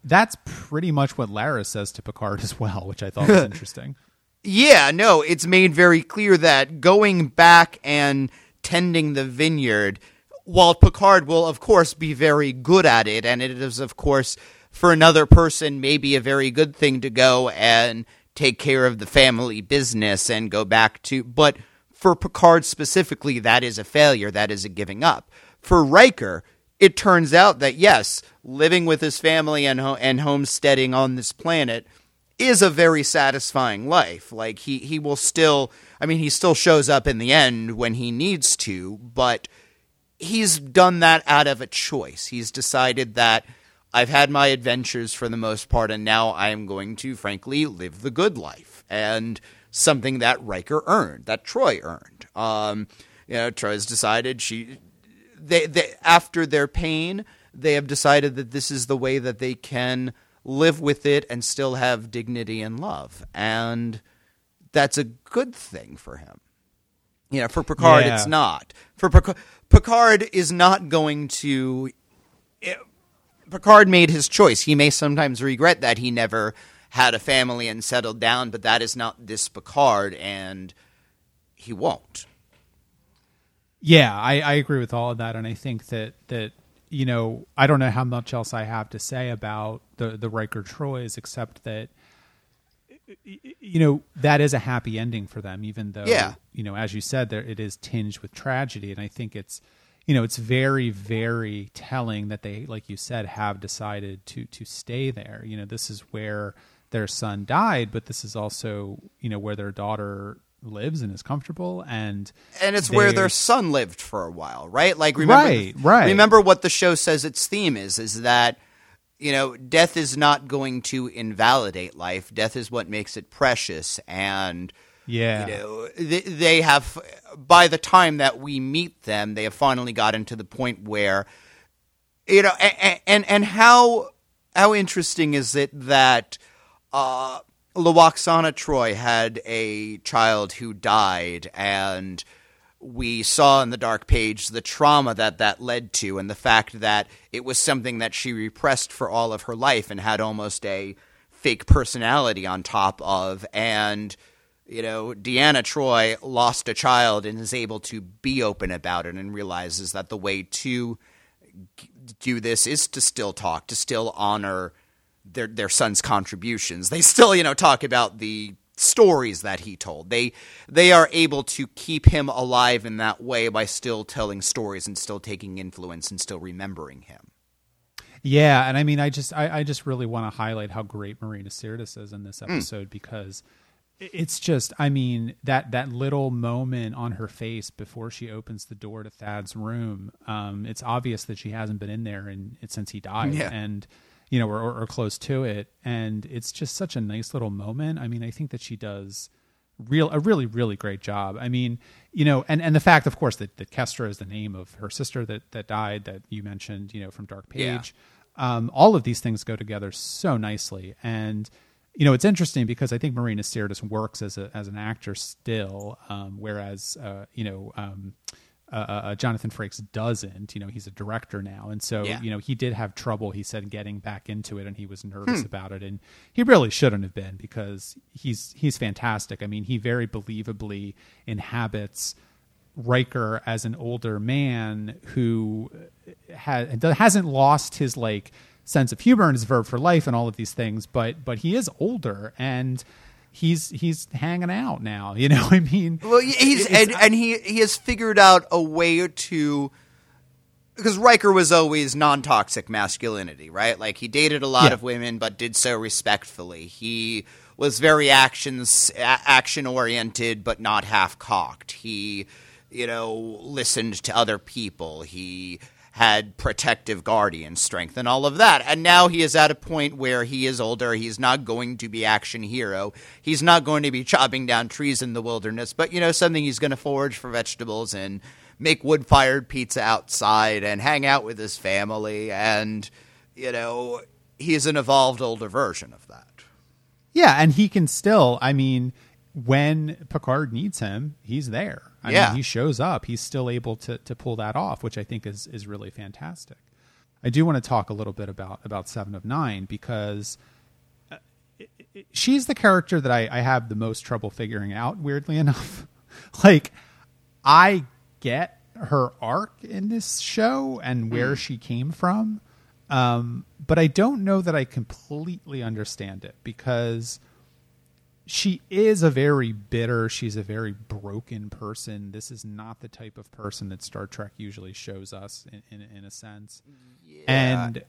that's pretty much what Laris says to Picard as well, which I thought was interesting. Yeah, no, it's made very clear that going back and tending the vineyard, while Picard will, of course, be very good at it, and it is, of course for another person maybe a very good thing to go and take care of the family business and go back to but for Picard specifically that is a failure. That is a giving up. For Riker it turns out that yes living with his family and ho- and homesteading on this planet is a very satisfying life. Like he he will still I mean he still shows up in the end when he needs to but he's done that out of a choice. He's decided that I've had my adventures for the most part, and now I am going to, frankly, live the good life. And something that Riker earned, that Troi earned. Um, you know, Troi's decided she, they, they, after their pain, they have decided that this is the way that they can live with it and still have dignity and love. And that's a good thing for him. You know, for Picard, Yeah. it's not. For Picard, Picard is not going to. Picard made his choice. He may sometimes regret that he never had a family and settled down, but that is not this Picard, and he won't. Yeah, I, I agree with all of that, and I think that that you know I don't know how much else I have to say about the the Riker Trois, except that you know that is a happy ending for them, even though Yeah. you know as you said there it is tinged with tragedy, and I think it's you know it's very very telling that they like you said have decided to to stay there. You know this is where their son died, but this is also you know where their daughter lives and is comfortable and and it's where their son lived for a while, right? Like remember, Right, right. Remember what the show says its theme is: is that you know death is not going to invalidate life. Death is what makes it precious, and Yeah. you know they, they have. By the time that we meet them, they have finally gotten to the point where you know, and and, and how how interesting is it that uh, Lwaxana Troi had a child who died, and we saw in the dark page the trauma that that led to, and the fact that it was something that she repressed for all of her life and had almost a fake personality on top of, and you know, Deanna Troi lost a child and is able to be open about it and realizes that the way to do this is to still talk, to still honor their their son's contributions. They still, you know, talk about the stories that he told. They they are able to keep him alive in that way by still telling stories and still taking influence and still remembering him. Yeah, and I mean, I just, I, I just really want to highlight how great Marina Sirtis is in this Hmm. episode because i- it's just, I mean, that that little moment on her face before she opens the door to Thad's room. Um, it's obvious that she hasn't been in there in, since he died, Yeah. and you know, or, or, or close to it, and it's just such a nice little moment. I mean, I think that she does real a really really great job. I mean, you know, and and the fact, of course, that that Kestra is the name of her sister that that died that you mentioned, you know, from Dark Yeah. Page. Um, all of these things go together so nicely, and you know, it's interesting because I think Marina Sirtis works as a as an actor still, um, whereas uh, you know. Um, uh, uh, Jonathan Frakes doesn't. You know, he's a director now, and so Yeah. you know he did have trouble. He said getting back into it, and he was Hmm. nervous about it, and he really shouldn't have been because he's he's fantastic. I mean, he very believably inhabits Riker as an older man who ha- hasn't lost his like sense of humor and his verb for life and all of these things, but but he is older and. He's he's hanging out now, you know. what I mean, Well, he's and, and he he has figured out a way to because Riker was always non-toxic masculinity, right? Like he dated a lot Yeah. of women, but did so respectfully. He was very actions action oriented, but not half cocked. He, you know, listened to other people. He had protective guardian strength and all of that. And now he is at a point where he is older. He's not going to be action hero. He's not going to be chopping down trees in the wilderness, but you know, something he's going to forage for vegetables and make wood fired pizza outside and hang out with his family. And, you know, he's an evolved older version of that. Yeah, and he can still. I mean, when Picard needs him, he's there. I Yeah. mean, he shows up. He's still able to to pull that off, which I think is is really fantastic. I do want to talk a little bit about about Seven of Nine because uh, it- it- she's the character that I, I have the most trouble figuring out. Weirdly enough, like I get her arc in this show and where she came from, um, but I don't know that I completely understand it because she is a very bitter, she's a very broken person. This is not the type of person that Star Trek usually shows us in, in, in a sense. And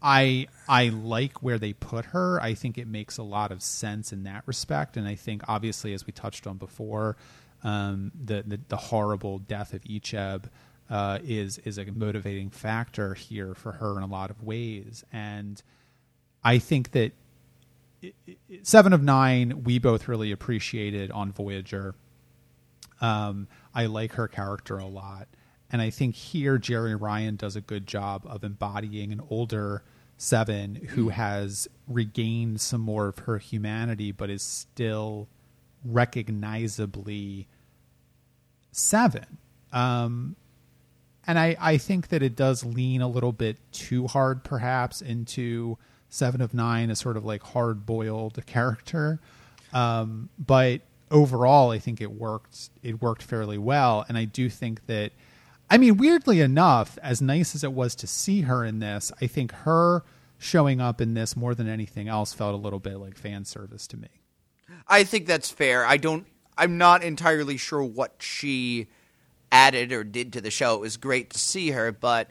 I I like where they put her. I think it makes a lot of sense in that respect. And I think obviously as we touched on before, um, the, the the horrible death of Icheb uh, is is a motivating factor here for her in a lot of ways. And I think that Seven of Nine we both really appreciated on Voyager. Um, I like her character a lot, and I think here Jeri Ryan does a good job of embodying an older Seven who has regained some more of her humanity, but is still recognizably seven. Um, and I, I think that it does lean a little bit too hard, perhaps, into Seven of Nine as sort of like hard boiled character. Um, but overall, I think it worked. It worked fairly well, and I do think that. I mean, weirdly enough, as nice as it was to see her in this, I think her showing up in this more than anything else felt a little bit like fan service to me. I think that's fair. I don't. I'm not entirely sure what she added or did to the show. It was great to see her, but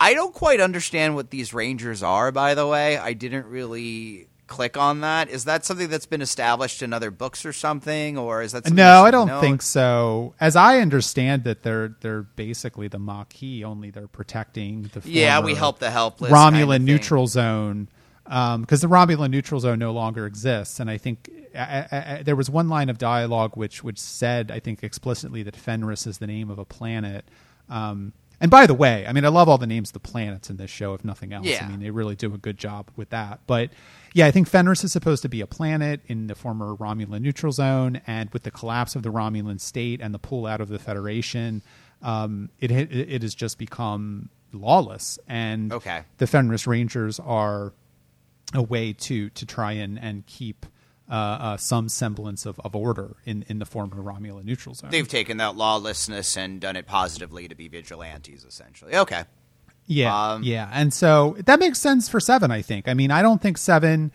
I don't quite understand what these Rangers are. By the way, I didn't really click on that. Is that something that's been established in other books or something, or is that no? I don't think so. As I understand it, they're they're basically the Maquis. Only they're protecting the yeah. We help the helpless Romulan kind of neutral zone because um, the Romulan neutral zone no longer exists, and I think I, I, there was one line of dialogue which which said I think explicitly that Fenris is the name of a planet. Um, and by the way, I mean I love all the names of the planets in this show, if nothing else. Yeah. I mean they really do a good job with that. But yeah, I think Fenris is supposed to be a planet in the former Romulan neutral zone, and with the collapse of the Romulan state and the pull out of the Federation, um, it it has just become lawless. And okay. the Fenris Rangers are a way to to try and and keep uh, uh, some semblance of, of order in, in the former Romulan neutral zone. They've taken that lawlessness and done it positively to be vigilantes, essentially. Okay. Yeah, um, yeah, and so that makes sense for seven. I think. I mean, I don't think seven.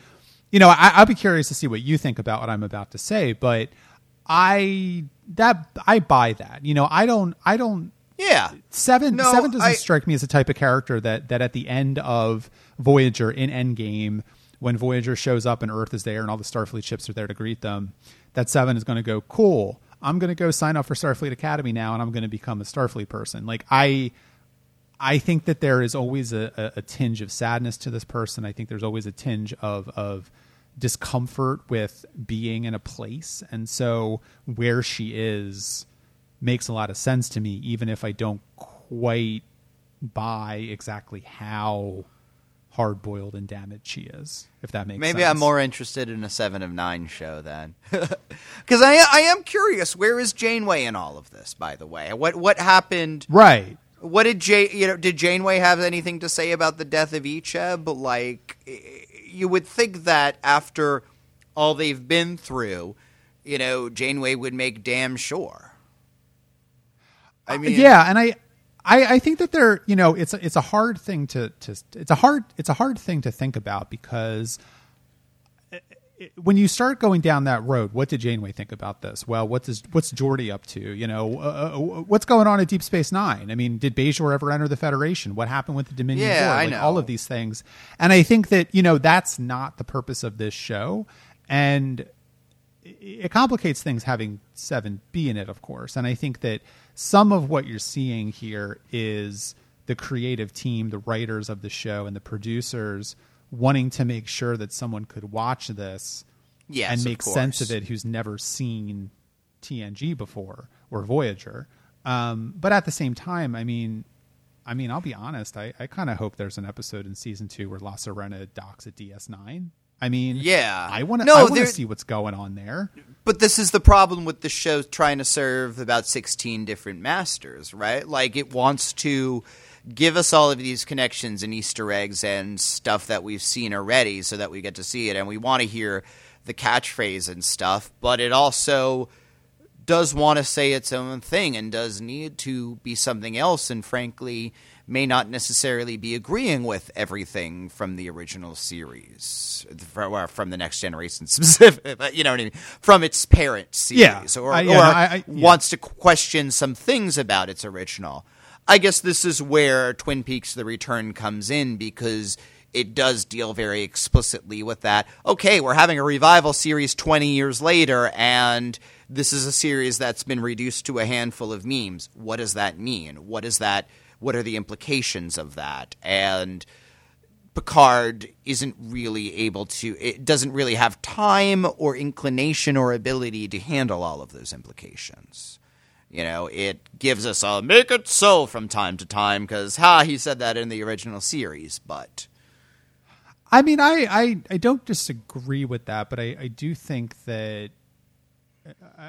You know, I, I'll be curious to see what you think about what I'm about to say, but I that I buy that. You know, I don't. I don't. Yeah. Seven. No, seven doesn't I, strike me as a type of character that that at the end of Voyager in Endgame when Voyager shows up and Earth is there and all the Starfleet ships are there to greet them, that Seven is going to go, cool. I'm going to go sign up for Starfleet Academy now, and I'm going to become a Starfleet person. Like I, I think that there is always a, a, a tinge of sadness to this person. I think there's always a tinge of of discomfort with being in a place, and so where she is makes a lot of sense to me, even if I don't quite buy exactly how hard boiled and damaged she is. If that makes sense. maybe sense. I'm more interested in a Seven of Nine show then, because I I am curious. Where is Janeway in all of this? By the way, what what happened? Right. What did Jay? You know, did Janeway have anything to say about the death of Icheb? Like, you would think that after all they've been through, you know, Janeway would make damn sure. I uh, mean, yeah, and I I, I think that there, you know, it's a, it's a hard thing to, to it's a hard it's a hard thing to think about because when you start going down that road, what did Janeway think about this? Well, what does what's Geordi up to? You know, uh, uh, what's going on at Deep Space Nine? I mean, did Bajor ever enter the Federation? What happened with the Dominion? Yeah? I like, know all of these things, and I think that you know that's not the purpose of this show, and it complicates things having seven be in it, of course, and I think that some of what you're seeing here is the creative team, the writers of the show, and the producers wanting to make sure that someone could watch this yes, and make of sense of it who's never seen TNG before or Voyager. Um, but at the same time, I mean, I mean, I'll be honest. I, I kind of hope there's an episode in season two where La Sirena docks at DS9. I mean, yeah, I want to. No, I want to see what's going on there. But this is the problem with the show trying to serve about sixteen different masters, right? Like it wants to give us all of these connections and Easter eggs and stuff that we've seen already, so that we get to see it, and we want to hear the catchphrase and stuff. But it also does want to say its own thing and does need to be something else. And frankly, may not necessarily be agreeing with everything from the original series, from, the Next Generation specific, you know what I mean, from its parent series, yeah. or, I, yeah, or no, I, yeah. wants to question some things about its original. I guess this is where Twin Peaks: The Return comes in because it does deal very explicitly with that. Okay, we're having a revival series 20 years later, and this is a series that's been reduced to a handful of memes. What does that mean? What is that? What are the implications of that? And Picard isn't really able to, it doesn't really have time or inclination or ability to handle all of those implications. You know, it gives us a make it so from time to time because, ha, he said that in the original series, but. I mean, I, I, I don't disagree with that, but I, I do think that uh,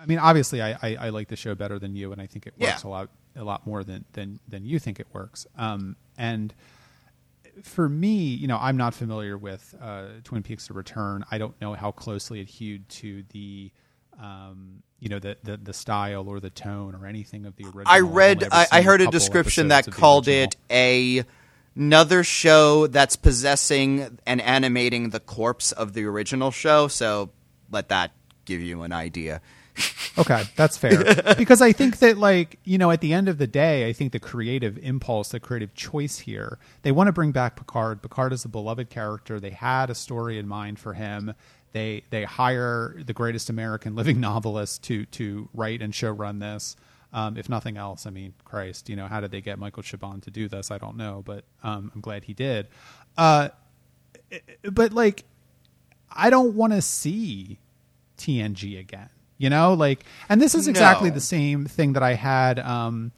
I mean, obviously, I, I, I, like the show better than you, and I think it works yeah. a lot a lot more than than than you think it works. Um, and for me, you know, I'm not familiar with uh, Twin Peaks: The Return. I don't know how closely it hewed to the, um, you know, the, the, the style or the tone or anything of the original. I read, I, I, heard a, a description that called it a another show that's possessing and animating the corpse of the original show. So let that give you an idea. Okay, that's fair. because I think that, like, you know, at the end of the day, I think the creative impulse, the creative choice here, they want to bring back Picard. Picard is a beloved character. They had a story in mind for him. They they hire the greatest American living novelist to to write and show run this. Um, if nothing else, I mean, Christ, you know, how did they get Michael Chabon to do this? I don't know, but um, I'm glad he did. Uh, but like, I don't want to see TNG again. You know, like, and this is exactly no. the same thing that I had. Um,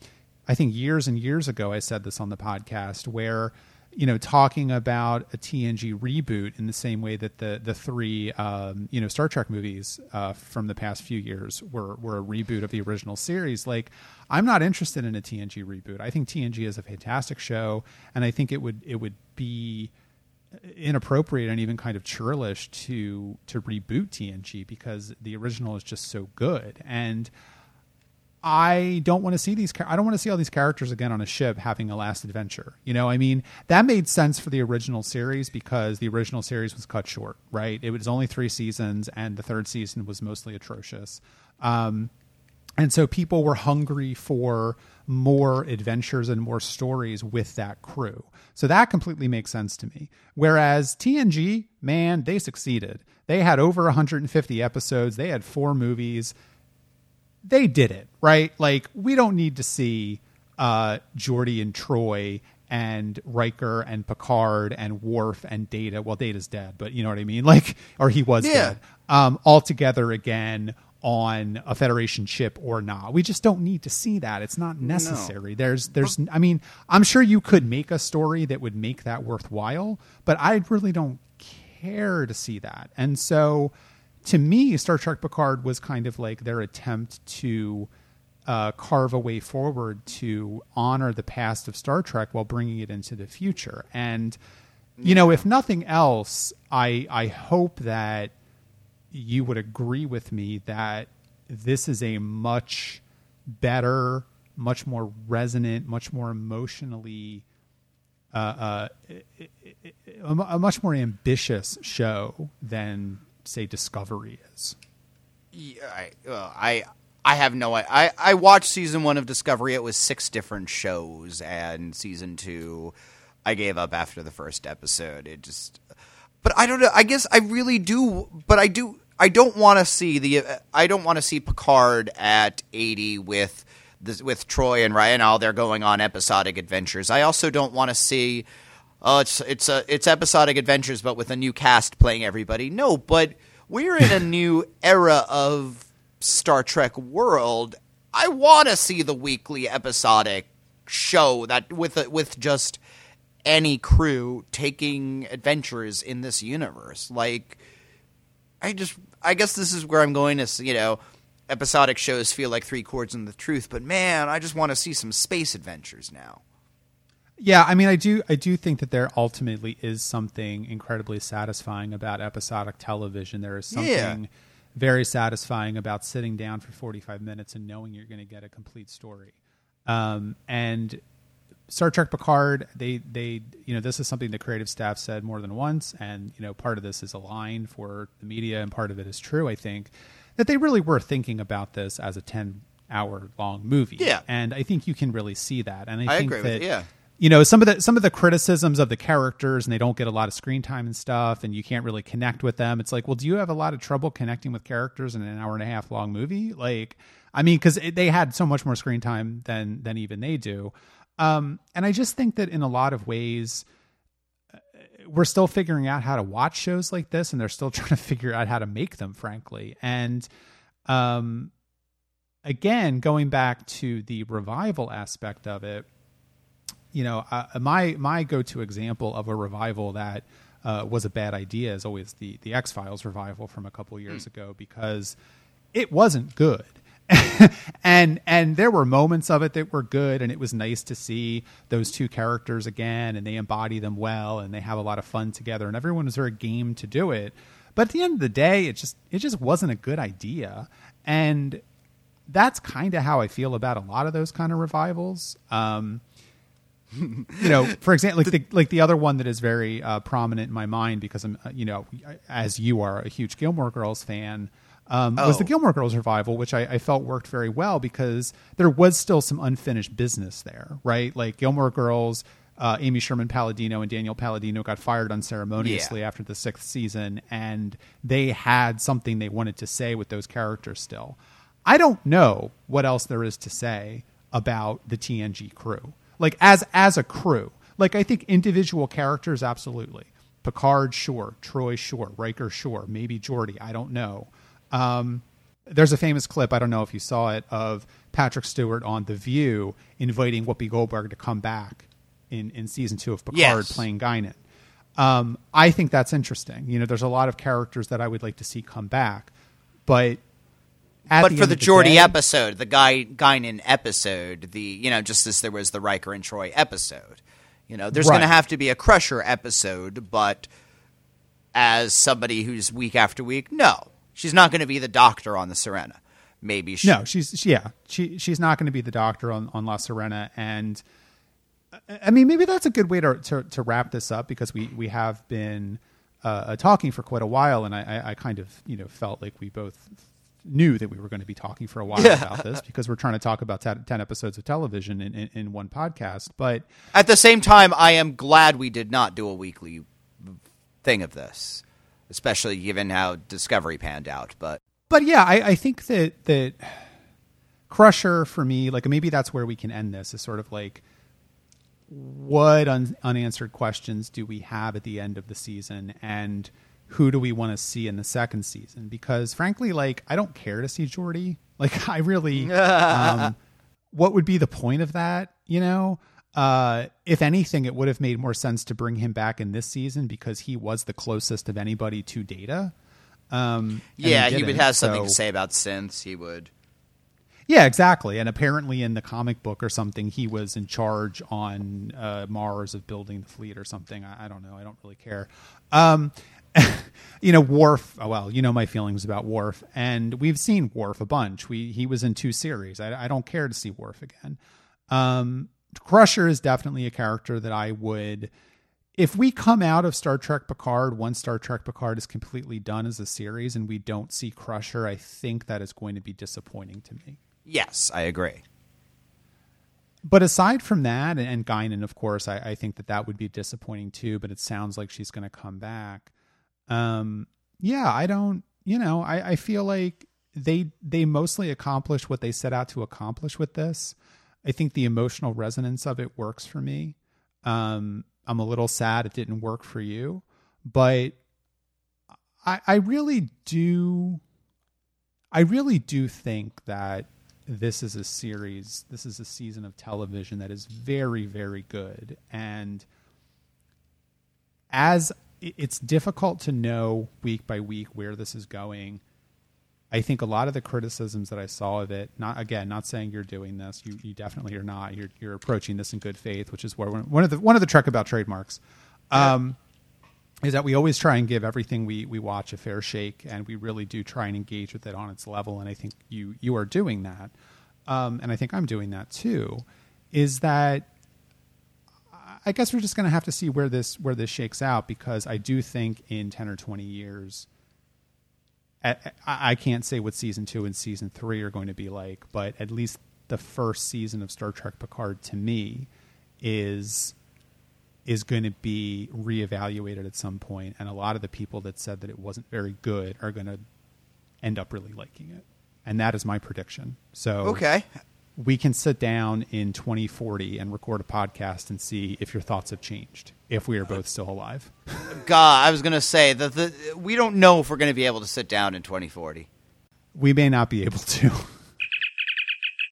I think years and years ago, I said this on the podcast where you know, talking about a TNG reboot in the same way that the the three um, you know Star Trek movies uh, from the past few years were were a reboot of the original series. Like, I'm not interested in a TNG reboot. I think TNG is a fantastic show, and I think it would it would be inappropriate and even kind of churlish to to reboot TNG because the original is just so good and I don't want to see these. I don't want to see all these characters again on a ship having a last adventure. You know, I mean, that made sense for the original series because the original series was cut short, right? It was only three seasons, and the third season was mostly atrocious. Um, and so people were hungry for more adventures and more stories with that crew. So that completely makes sense to me. Whereas TNG, man, they succeeded. They had over 150 episodes. They had four movies they did it right. Like we don't need to see uh, Geordi and Troi and Riker and Picard and Worf and Data. Well, Data's dead, but you know what I mean. Like, or he was yeah. dead. Um, all together again on a Federation ship or not. We just don't need to see that. It's not necessary. No. There's, there's. I mean, I'm sure you could make a story that would make that worthwhile, but I really don't care to see that. And so to me, Star Trek Picard was kind of like their attempt to uh, carve a way forward to honor the past of Star Trek while bringing it into the future. And you know, if nothing else, I I hope that you would agree with me that this is a much better, much more resonant, much more emotionally. Uh, uh, a, much more ambitious show than say Discovery is. Yeah, I, uh, I I have no I I watched season one of Discovery. It was six different shows, and season two, I gave up after the first episode. It just, but I don't know. I guess I really do, but I do. I don't want to see the. I don't want to see Picard at eighty with. This, with Troi and Ryan, all they're going on episodic adventures. I also don't want to see oh, it's it's a it's episodic adventures, but with a new cast playing everybody. No, but we're in a new era of Star Trek world. I want to see the weekly episodic show that with a, with just any crew taking adventures in this universe. Like, I just I guess this is where I'm going to you know episodic shows feel like three chords in the truth, but man, I just want to see some space adventures now. Yeah, I mean, I do, I do think that there ultimately is something incredibly satisfying about episodic television. There is something yeah. very satisfying about sitting down for forty-five minutes and knowing you're going to get a complete story. Um, and Star Trek Picard, they, they, you know, this is something the creative staff said more than once, and you know, part of this is a line for the media, and part of it is true. I think that they really were thinking about this as a ten hour long movie. Yeah. And I think you can really see that. And I, I think agree that, with, yeah you know some of the some of the criticisms of the characters and they don't get a lot of screen time and stuff and you can't really connect with them it's like well do you have a lot of trouble connecting with characters in an hour and a half long movie like i mean because they had so much more screen time than than even they do um and i just think that in a lot of ways uh, we're still figuring out how to watch shows like this and they're still trying to figure out how to make them frankly and um again going back to the revival aspect of it you know, uh, my my go to example of a revival that uh, was a bad idea is always the the X Files revival from a couple years mm. ago because it wasn't good. and and there were moments of it that were good and it was nice to see those two characters again and they embody them well and they have a lot of fun together and everyone was very game to do it. But at the end of the day it just it just wasn't a good idea. And that's kind of how i feel about a lot of those kind of revivals. Um, you know, for example, like the, like the other one that is very uh, prominent in my mind because I'm, uh, you know, as you are a huge Gilmore Girls fan, um, oh. was the oh. Gilmore Girls revival, which I, I, felt worked very well because there was still some unfinished business there, right? Like Gilmore Girls, uh, Amy Sherman Palladino and Daniel Palladino got fired unceremoniously yeah. after the sixth season, and they had something they wanted to say with those characters still. I don't know what else there is to say about the TNG crew like as as a crew. Like I think individual characters, absolutely. Picard, sure. Troi, sure. Riker, sure. Maybe Geordi, I don't know. Um, there's a famous clip, I don't know if you saw it, of Patrick Stewart on The View inviting Whoopi Goldberg to come back in, in season two of Picard yes. playing Guinan. Um, I think that's interesting. You know, there's a lot of characters that I would like to see come back, but but the for the, the day, episode, the guy Guinan episode, the you know, just as there was the Riker and Troi episode, you know, there's right. going to have to be a Crusher episode. But as somebody who's week after week, no, she's not going to be the Doctor on the Sirena. Maybe she. No, she's yeah, she she's not going to be the Doctor on on La Sirena, and I mean maybe that's a good way to to, to wrap this up because we we have been. Uh, talking for quite a while, and I, I, kind of you know felt like we both knew that we were going to be talking for a while yeah. about this because we're trying to talk about 10 episodes of television in, in, in, one podcast. But at the same time, I am glad we did not do a weekly thing of this, especially given how Discovery panned out. But but yeah, I, I think that that Crusher for me, like maybe that's where we can end this is sort of like what un- unanswered questions do we have at the end of the season and who do we want to see in the second season? Because frankly, like I don't care to see Geordi. Like I really, um, what would be the point of that? You know, uh, if anything, it would have made more sense to bring him back in this season because he was the closest of anybody to Data. Um, yeah, he, he, would have something so, to say about synths. He would. Yeah, exactly. And apparently, in the comic book or something, he was in charge on uh, Mars of building the fleet or something. I, I don't know. I don't really care. Um, you know, Worf. Oh, well, you know my feelings about Worf, and we've seen Worf a bunch. We he was in two series. I, I don't care to see Worf again. Um, Crusher is definitely a character that I would. If we come out of Star Trek Picard, once Star Trek Picard is completely done as a series, and we don't see Crusher, I think that is going to be disappointing to me. Yes, I agree. But aside from that, and, and Guinan, of course, I, I think that that would be disappointing too. But it sounds like she's going to come back um, yeah, I don't, you know, I, I feel like they they mostly accomplish what they set out to accomplish with this. I think the emotional resonance of it works for me. Um, I'm a little sad it didn't work for you, but I, I really do. I really do think that this is a series, this is a season of television that is very, very good. And as it's difficult to know week by week where this is going. I think a lot of the criticisms that I saw of it, not again, not saying you're doing this, you, you definitely are not. You're you're approaching this in good faith, which is where one of the one of the trek about trademarks, um, is that we always try and give everything we we watch a fair shake, and we really do try and engage with it on its level. And I think you you are doing that, um, and I think I'm doing that too. Is that I guess we're just going to have to see where this where this shakes out because I do think in ten or twenty years, I, can't say what season two and season three are going to be like, but at least the first season of Star Trek Picard to me is is going to be reevaluated at some point, and a lot of the people that said that it wasn't very good are going to end up really liking it, and that is my prediction. So okay, we can sit down in 2040 and record a podcast and see if your thoughts have changed if we are both still alive. God, I was going to say that the, we don't know if we're going to be able to sit down in 2040. We may not be able to.